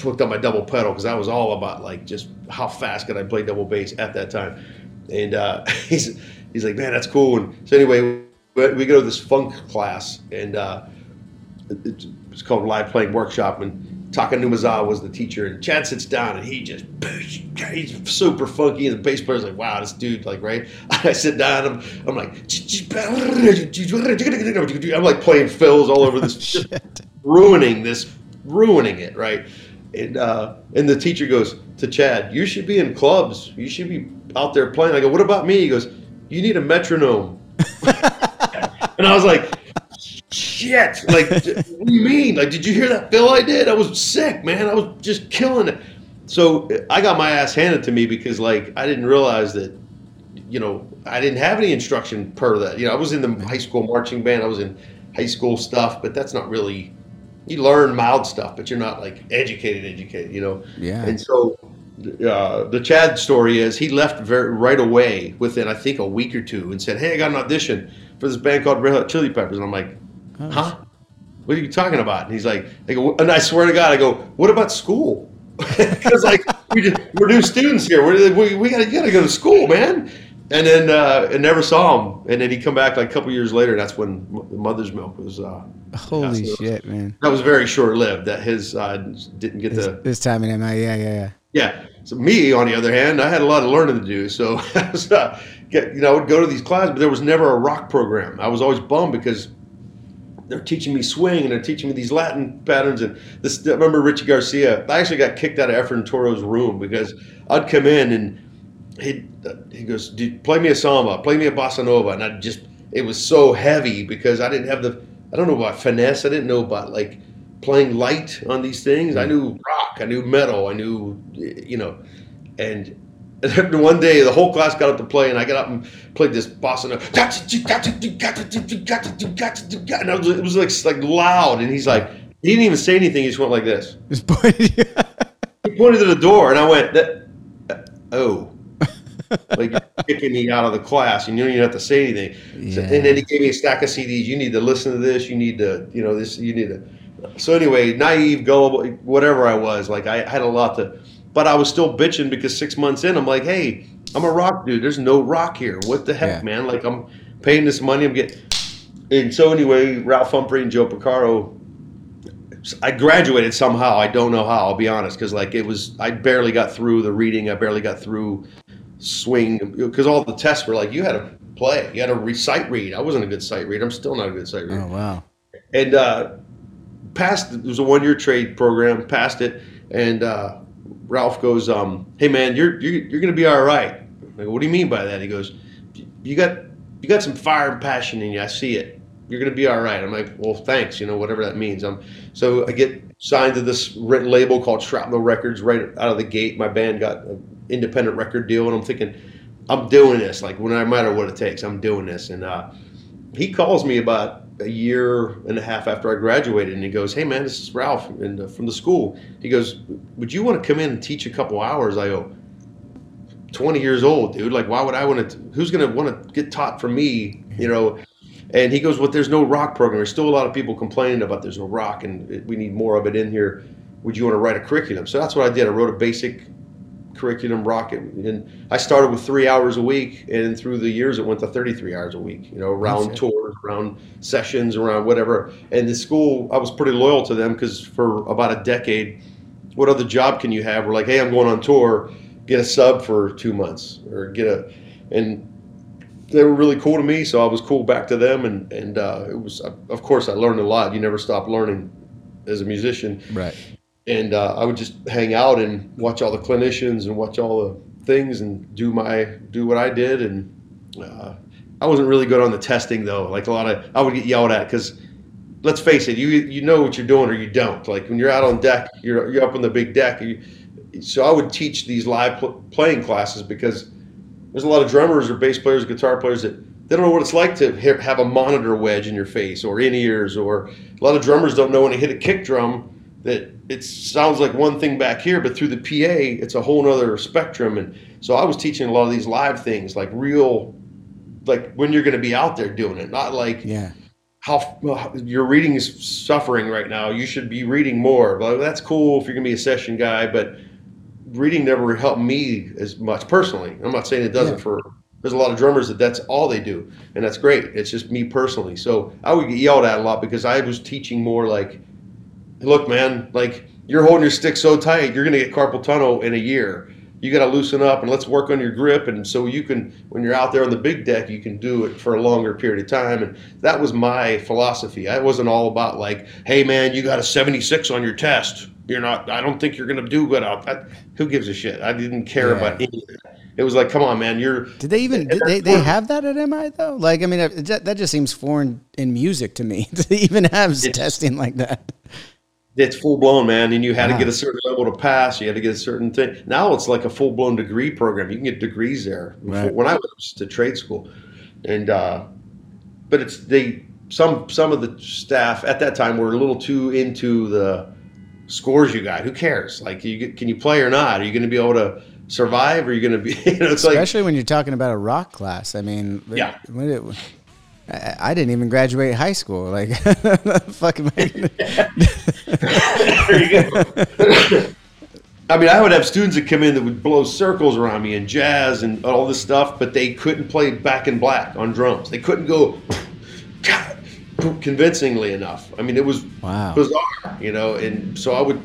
hooked up my double pedal because I was all about like just how fast could I play double bass at that time. And uh, he's he's like, "Man, that's cool." And so anyway, we go to this funk class, and uh, it's called Live Playing Workshop, and Taka Numazawa was the teacher, and Chad sits down and he just he's super funky, and the bass player's like, "Wow, this dude!" Like, right? I sit down, I'm, I'm like, I'm like playing fills all over this, just ruining this, ruining it, right? And uh, and the teacher goes to Chad, "You should be in clubs. You should be out there playing." I go, "What about me?" He goes, "You need a metronome." and I was like shit. Like, what do you mean? Like, did you hear that fill I did? I was sick, man. I was just killing it. So I got my ass handed to me because, like, I didn't realize that, you know, I didn't have any instruction per that. You know, I was in the high school marching band. I was in high school stuff, but that's not really. You learn mild stuff, but you're not like educated, educated. You know. Yeah. And so uh, the Chad story is he left very right away within I think a week or two and said, "Hey, I got an audition for this band called Red Hot Chili Peppers," and I'm like. Huh? What are you talking about? And he's like, I go, and I swear to God, I go, what about school? Because like we just, we're new students here. We're, we we gotta, gotta go to school, man. And then uh, and never saw him. And then he come back like a couple years later. And That's when the Mother's Milk was. Uh, Holy shit, man! That was very short lived. That his uh, didn't get this, the this time in MI. Yeah, yeah, yeah. Yeah. So me, on the other hand, I had a lot of learning to do. So I was, uh, get, you know, I would go to these classes, but there was never a rock program. I was always bummed because they're teaching me swing and they're teaching me these Latin patterns. And this, I remember Richie Garcia. I actually got kicked out of Efrain Toro's room because I'd come in and he he goes, "Play me a samba, play me a bossa nova," and I just it was so heavy because I didn't have the I don't know about finesse. I didn't know about like playing light on these things. I mm. knew rock, I knew metal, I knew you know, And one day, the whole class got up to play, and I got up and played this bossa nova. And it was, it was like, like loud, and he's like, he didn't even say anything. He just went like this. Just pointed. He pointed to the door, and I went, that, uh, oh. like kicking me out of the class, and you don't even have to say anything. So, and then he gave me a stack of CDs. You need to listen to this. You need to, you know, this. You need to. So anyway, naive, gullible, whatever I was, like I had a lot to, but I was still bitching because six months in, I'm like, hey, I'm a rock dude. There's no rock here. What the heck, Yeah. man? Like I'm paying this money. I'm getting. And so anyway, Ralph Humphrey and Joe Porcaro I graduated somehow. I don't know how. I'll be honest, because like it was, I barely got through the reading. I barely got through swing because all the tests were like you had to play, you had to recite read. I wasn't a good sight reader. I'm still not a good sight reader. Oh wow. And uh, passed. It was a one year trade program. Passed it, and uh, Ralph goes, um, "Hey man, you're you're, you're going to be all right." I go, "What do you mean by that?" He goes, "You got you got some fire and passion in you. I see it." You're gonna be all right. I'm like, well, thanks. You know, whatever that means. Um, so I get signed to this written label called Shrapnel Records right out of the gate. My band got an independent record deal, and I'm thinking, I'm doing this. Like, no matter what it takes, I'm doing this. And uh, he calls me about a year and a half after I graduated, and he goes, "Hey man, this is Ralph and uh, from the school." He goes, "Would you want to come in and teach a couple hours?" I go, "20 years old, dude. Like, why would I want to? Who's gonna want to get taught from me? You know?" And he goes, "Well, there's no rock program. There's still a lot of people complaining about there's no rock, and it, we need more of it in here. Would you want to write a curriculum?" So that's what I did. I wrote a basic curriculum rocket. And i started with three hours a week and through the years it went to 33 hours a week you know around tours around sessions around whatever. And the school i was pretty loyal to them because for about a decade what other job can you have? We're like hey i'm going on tour. Get a sub for two months or get a and they were really cool to me so i was cool back to them. And and uh, it was of course i learned a lot. You never stop learning as a musician. Right. And uh, I would just hang out and watch all the clinicians and watch all the things and do my do what I did. And uh, I wasn't really good on the testing though. Like a lot of I would get yelled at because let's face it, you you know what you're doing or you don't. Like when you're out on deck, you're you're up on the big deck. You, so I would teach these live pl- playing classes because there's a lot of drummers or bass players, guitar players that they don't know what it's like to ha- have a monitor wedge in your face or in ears, or a lot of drummers don't know when to hit a kick drum that it sounds like one thing back here, but through the PA, it's a whole nother spectrum. And so I was teaching a lot of these live things, like real, like when you're going to be out there doing it, not like Yeah. how well, your reading is suffering right now. You should be reading more. Well, that's cool if you're going to be a session guy, but reading never helped me as much personally. I'm not saying it doesn't Yeah. for. There's a lot of drummers that that's all they do, and that's great. It's just me personally. So I would get yelled at a lot because I was teaching more like, look, man, like you're holding your stick so tight, you're going to get carpal tunnel in a year. You got to loosen up and let's work on your grip. And so you can, when you're out there on the big deck, you can do it for a longer period of time. And that was my philosophy. I wasn't all about like, hey, man, you got a 76 on your test. You're not, I don't think you're going to do good out that. Who gives a shit? I didn't care Yeah. about any of that. It was like, come on, man, you're, Did they even did they, they have that at MI though? Like I mean that, that just seems foreign in music to me to even have testing like that. It's full blown, man. And you had to get a certain level to pass. You had to get a certain thing. Now it's like a full blown degree program. You can get degrees there. Before- Right. When I was to trade school, and uh, but it's they some some of the staff at that time were a little too into the scores you got. Who cares? Like, you get, can you play or not? Are you going to be able to survive? Or are you going to be? You know, it's like Especially when you're talking about a rock class. I mean, Yeah. it, I, I didn't even graduate high school. Like, fucking. I mean, I would have students that come in that would blow circles around me and jazz and all this stuff, but they couldn't play back in black on drums. They couldn't go convincingly enough. I mean, it was Wow. bizarre, you know. And so I would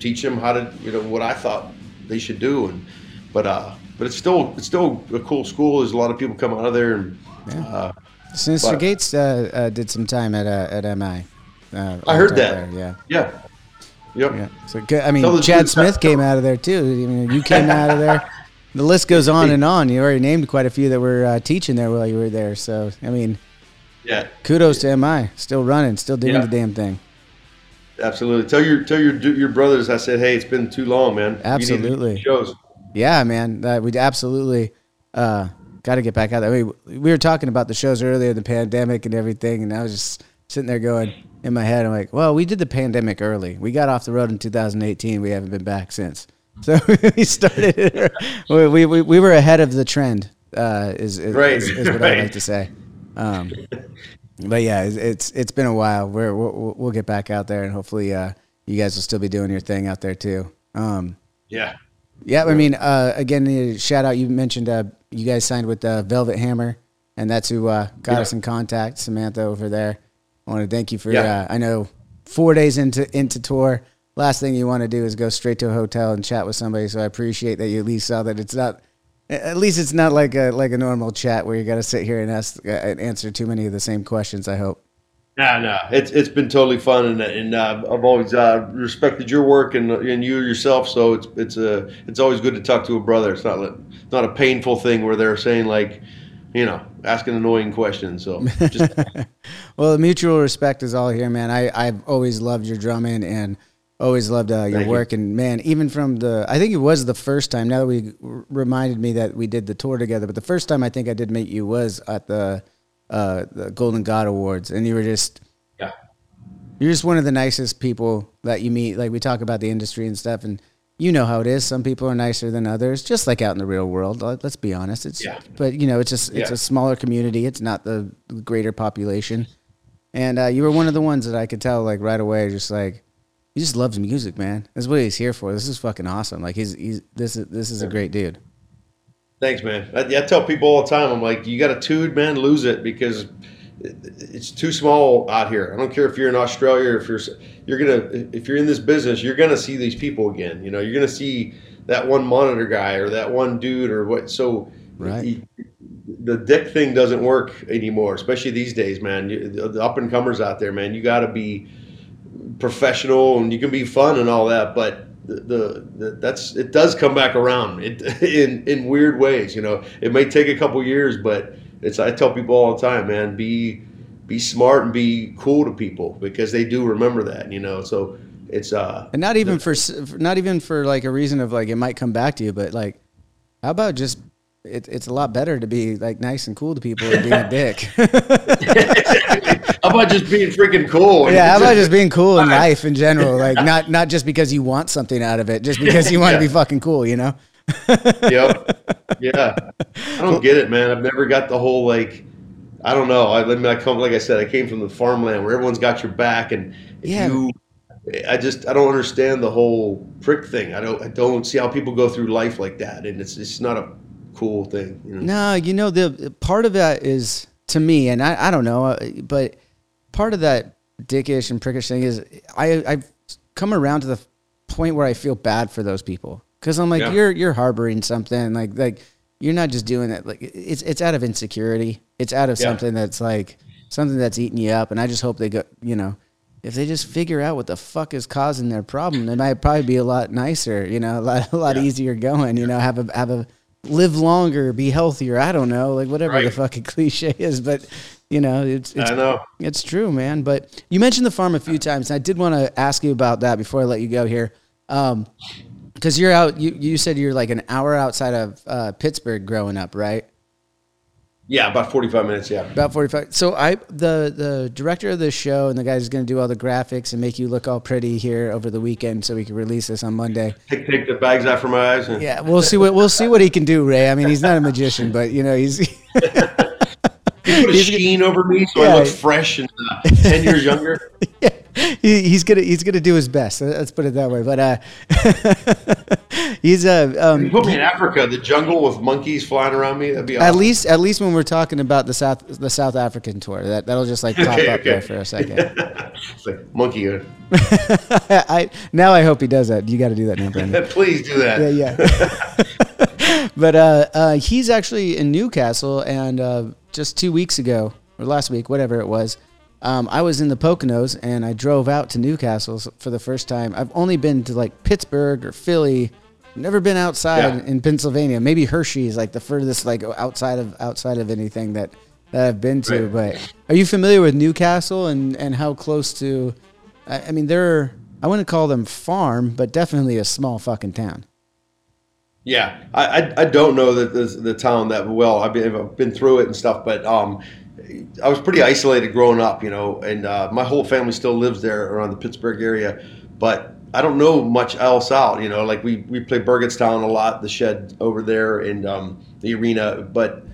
teach them how to, you know, what I thought they should do. And but uh, but it's still it's still a cool school. There's a lot of people come out of there and. Uh, Synyster But- Gates uh, uh, did some time at uh, at MI. Uh, I heard that. there, Yeah. yeah. Yep. Yeah. So good- I mean, Chad. Smith came out of there too. I mean, you came out of there. The list goes on and on. You already named quite a few that were uh, teaching there while you were there. So I mean, Yeah. kudos to MI, still running, still doing Yeah. the damn thing. Absolutely. Tell your tell your your brothers. I said, hey, it's been too long, man. You need to do Absolutely. shows. Yeah, man, uh, we absolutely uh, got to get back out there. Mean, we were talking about the shows earlier, the pandemic and everything, and I was just sitting there going in my head, I'm like, well, we did the pandemic early. We got off the road in 2018. We haven't been back since. So we started. we, we, we were ahead of the trend. Uh, is is, Right, is, is what right. I like to say. Um, but yeah, it's, it's it's been a while. We're, we'll we'll get back out there, and hopefully, uh, you guys will still be doing your thing out there too. Um, Yeah. Yeah, I mean, uh, again, uh, shout out. You mentioned uh, you guys signed with uh, Velvet Hammer, and that's who uh, got Yeah. us in contact. Samantha over there. I want to thank you for. Yeah. Uh, I know four days into into tour, last thing you want to do is go straight to a hotel and chat with somebody. So I appreciate that you at least saw that it's not. At least it's not like a like a normal chat where you got to sit here and ask and answer too many of the same questions. I hope. No, no, it's it's been totally fun, and and uh, I've always uh, respected your work and and you yourself. So it's it's a it's always good to talk to a brother. It's not like- it's not a painful thing where they're saying like, you know, asking annoying questions. So just Well, mutual respect is all here, man. I I've always loved your drumming and always loved uh, your Thank you. work. And man, even from the, I think it was the first time. Now that we reminded me that we did the tour together, but the first time I think I did meet you was at the uh, the Golden God Awards, and you were just yeah, you're just one of the nicest people that you meet. Like we talk about the industry and stuff, and you know how it is. Some people are nicer than others, just like out in the real world. Let- Let's be honest. It's Yeah. but you know, it's just it's Yeah. a smaller community. It's not the greater population. And uh, you were one of the ones that I could tell like right away, just like he just loves music, man. That's what he's here for. This is fucking awesome. Like he's he's this is this is a great dude. Thanks, man. I, I tell people all the time, I'm like, you got a tude, man, lose it because it's too small out here. I don't care if you're in Australia or if you're you're gonna if you're in this business, you're gonna see these people again. You know, you're gonna see that one monitor guy or that one dude or what. So Right. you- the dick thing doesn't work anymore, especially these days, man. You, the, the up and comers out there, man, you got to be professional and you can be fun and all that, but the, the, the that's it does come back around it, in in weird ways. You know, it may take a couple years, but it's I tell people all the time, man, be be smart and be cool to people because they do remember that. You know, so it's uh And not even for for- not even for like a reason of like it might come back to you, but like how about just it, it's a lot better to be like nice and cool to people than being a dick. how about just being freaking cool? yeah, how about just being cool in life in general? Like not not just because you want something out of it, just because you want to be fucking cool, you know? yep. Yeah. I don't get it, man. I've never got the whole like. I don't know. I, I mean, I come like I said, I came from the farmland where everyone's got your back, and if Yeah. you, I just I don't understand the whole prick thing. I don't I don't see how people go through life like that, and it's it's not a cool thing. You know? No, you know the part of that is to me, and I, I don't know, uh, but part of that dickish and prickish thing is I I've come around to the point where I feel bad for those people because I'm like Yeah. you're you're harboring something like like you're not just doing it like it's it's out of insecurity, it's out of Yeah. something that's like something that's eating you up, and I just hope they go you know. If they just figure out what the fuck is causing their problem, they might probably be a lot nicer, you know, a lot, a lot easier going, you know, have a have a live longer, be healthier. I don't know, like whatever the fucking cliche is, but you know, it's it's know. it's true, man. But you mentioned the farm a few times, and I did want to ask you about that before I let you go here, because you're out. You you said you're like an hour outside of uh, Pittsburgh growing up, right? Yeah, about forty five minutes. Yeah. About forty five. So I the the director of this show and the guy who's going to do all the graphics and make you look all pretty here over the weekend, so we can release this on Monday. Take, take the bags out from my eyes. And, Yeah, we'll see what we'll see what he can do, Ray. I mean, he's not a magician, but you know, he's You put a sheen over me so Yeah. I look fresh and uh, ten years younger. he, he's gonna he's gonna do his best. Let's put it that way. But uh, he's uh, um, put me in Africa, the jungle with monkeys flying around me. That'd be awesome. at least at least when we're talking about the South the South African tour, that that'll just like pop Okay, up there for a second. It's like monkey. I now I hope he does that. You got to do that now, Brandon. Please do that. Yeah, yeah. but uh, uh, he's actually in Newcastle, and uh, just two weeks ago or last week, whatever it was, um, I was in the Poconos and I drove out to Newcastle for the first time. I've only been to like Pittsburgh or Philly. Never been outside Yeah. in Pennsylvania. Maybe Hershey is like the furthest like outside of outside of anything that that I've been to. Right. But are you familiar with Newcastle and and how close to? I, I mean, they're I wouldn't call them farm, but definitely a small fucking town. Yeah, I, I, I don't know the, the, the town that well. I've been, I've been through it and stuff, but um, I was pretty isolated growing up, you know, and uh, my whole family still lives there around the Pittsburgh area, but I don't know much else out, you know. Like we we play Burgettstown a lot, the shed over there, and um, the arena. But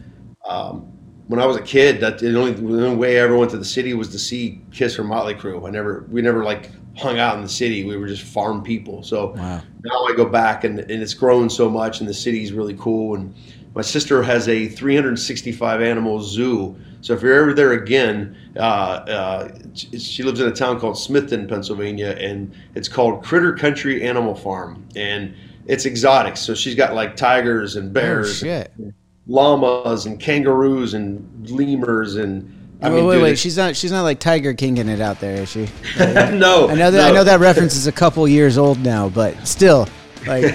um, when I was a kid, that the only, the only way I ever went to the city was to see Kiss or Motley Crue. I never we never like hung out in the city. We were just farm people. So wow. now I go back and, and it's grown so much, and the city's really cool. And my sister has a 365 animal zoo. So if you're ever there again, uh, uh, she lives in a town called Smithton, Pennsylvania, and it's called Critter Country Animal Farm, and it's exotic. So she's got like tigers and bears, oh, and llamas and kangaroos and lemurs and I mean, wait, wait, wait. She's not. She's not like Tiger Kinging it out there, is she? no. I know that. No. I know that reference is a couple years old now, but still, like.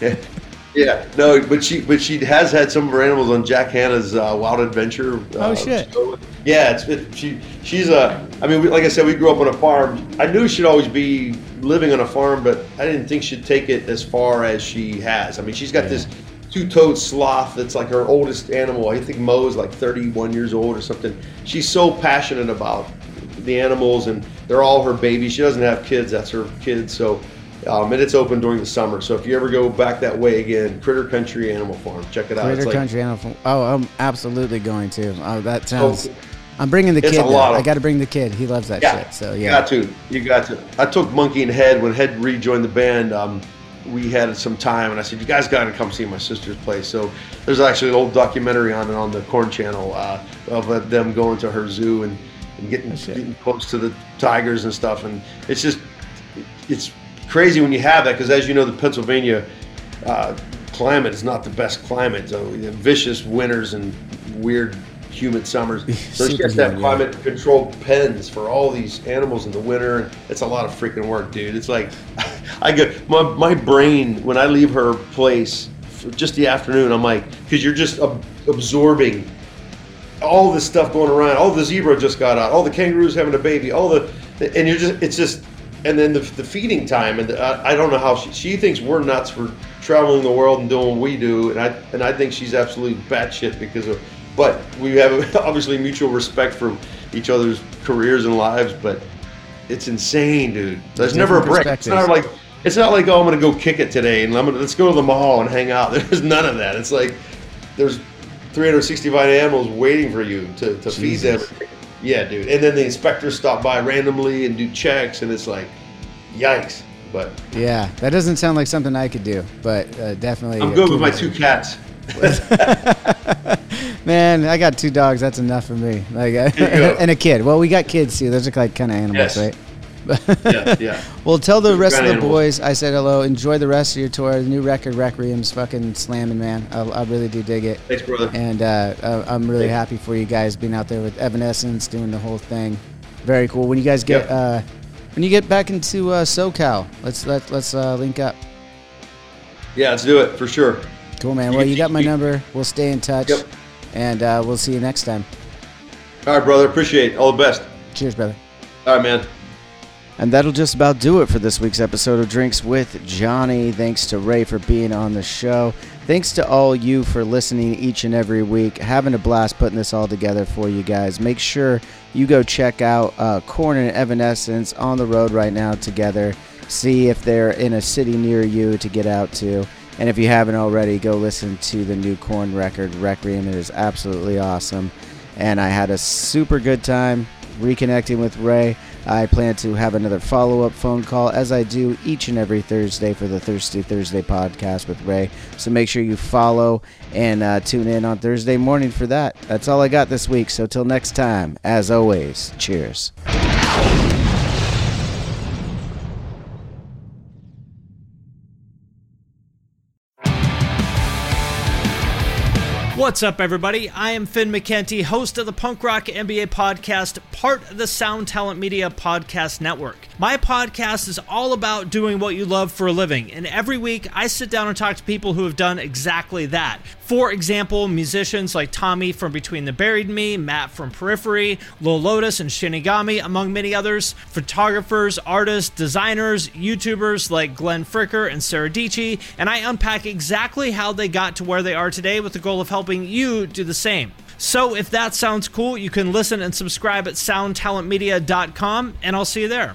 yeah, no, but she, but she has had some of her animals on Jack Hanna's uh, Wild Adventure. Uh, oh shit! Show. Yeah, it's it, she. She's a. I mean, we, like I said, we grew up on a farm. I knew she'd always be living on a farm, but I didn't think she'd take it as far as she has. I mean, she's got yeah. this two-toed sloth that's like her oldest animal. I think Mo is like 31 years old or something. She's so passionate about the animals, and they're all her babies. She doesn't have kids; that's her kids. So, um, and it's open during the summer. So if you ever go back that way again, Critter Country Animal Farm, check it out. Critter like, Country Animal Farm. Oh, I'm absolutely going to. Oh, that sounds. Oh, I'm bringing the kid. Of, I got to bring the kid. He loves that yeah, shit. So yeah, you got to. You got to. I took Munky and Head when Head rejoined the band. Um, we had some time, and I said, "You guys got to come see my sister's place." So there's actually an old documentary on it on the Korn Channel uh, of uh, them going to her zoo and, and getting, getting close to the tigers and stuff. And it's just it's crazy when you have that because, as you know, the Pennsylvania uh, climate is not the best climate. So vicious winters and weird humid summers. So she has to have climate yeah. controlled pens for all these animals in the winter. It's a lot of freaking work, dude. It's like I get my my brain when I leave her place for just the afternoon. I'm like, because you're just ab- absorbing all this stuff going around. All the zebra just got out. All the kangaroos having a baby. All the and you're just it's just and then the, the feeding time and the, I, I, don't know how she, she thinks we're nuts for traveling the world and doing what we do and I and I think she's absolutely batshit because of but we have obviously mutual respect for each other's careers and lives. But it's insane, dude. There's never a break. It's not like it's not like oh I'm gonna go kick it today and I'm gonna let's go to the mall and hang out. There's none of that. It's like there's 365 animals waiting for you to, to feed them. Yeah, dude. And then the inspectors stop by randomly and do checks, and it's like, yikes. But yeah, that doesn't sound like something I could do. But uh, definitely, I'm good with my two cats. Man, I got two dogs. That's enough for me. Like, and a kid. Well, we got kids too. Those are like kind of animals, yes. right? Yeah, yeah. Well, tell the rest of the animals. boys I said hello. Enjoy the rest of your tour. The new record, Requiem's fucking slamming, man. I, I really do dig it. Thanks, brother. And uh, I'm really Thanks. happy for you guys being out there with Evanescence, doing the whole thing. Very cool. When you guys get yep. uh, when you get back into uh, SoCal, let's let let's uh, link up. Yeah, let's do it for sure. Cool, man. Well, you got my number. We'll stay in touch. Yep. And uh, we'll see you next time. All right, brother. Appreciate it. All the best. Cheers, brother. All right, man. And that'll just about do it for this week's episode of Drinks with Johnny. Thanks to Ray for being on the show. Thanks to all you for listening each and every week. Having a blast putting this all together for you guys. Make sure you go check out uh, Korn and Evanescence on the road right now together. See if they're in a city near you to get out to. And if you haven't already, go listen to the new Korn record, Requiem. It is absolutely awesome. And I had a super good time reconnecting with Ray. I plan to have another follow up phone call as I do each and every Thursday for the Thirsty Thursday podcast with Ray. So make sure you follow and uh, tune in on Thursday morning for that. That's all I got this week. So till next time, as always, cheers. What's up, everybody? I am Finn McKenty, host of the Punk Rock MBA podcast, part of the Sound Talent Media Podcast Network. My podcast is all about doing what you love for a living, and every week I sit down and talk to people who have done exactly that. For example, musicians like Tommy from Between the Buried Me, Matt from Periphery, Lil Lotus and Shinigami, among many others, photographers, artists, designers, YouTubers like Glenn Fricker and Sarah Dici, and I unpack exactly how they got to where they are today with the goal of helping you do the same. So if that sounds cool, you can listen and subscribe at soundtalentmedia.com, and I'll see you there.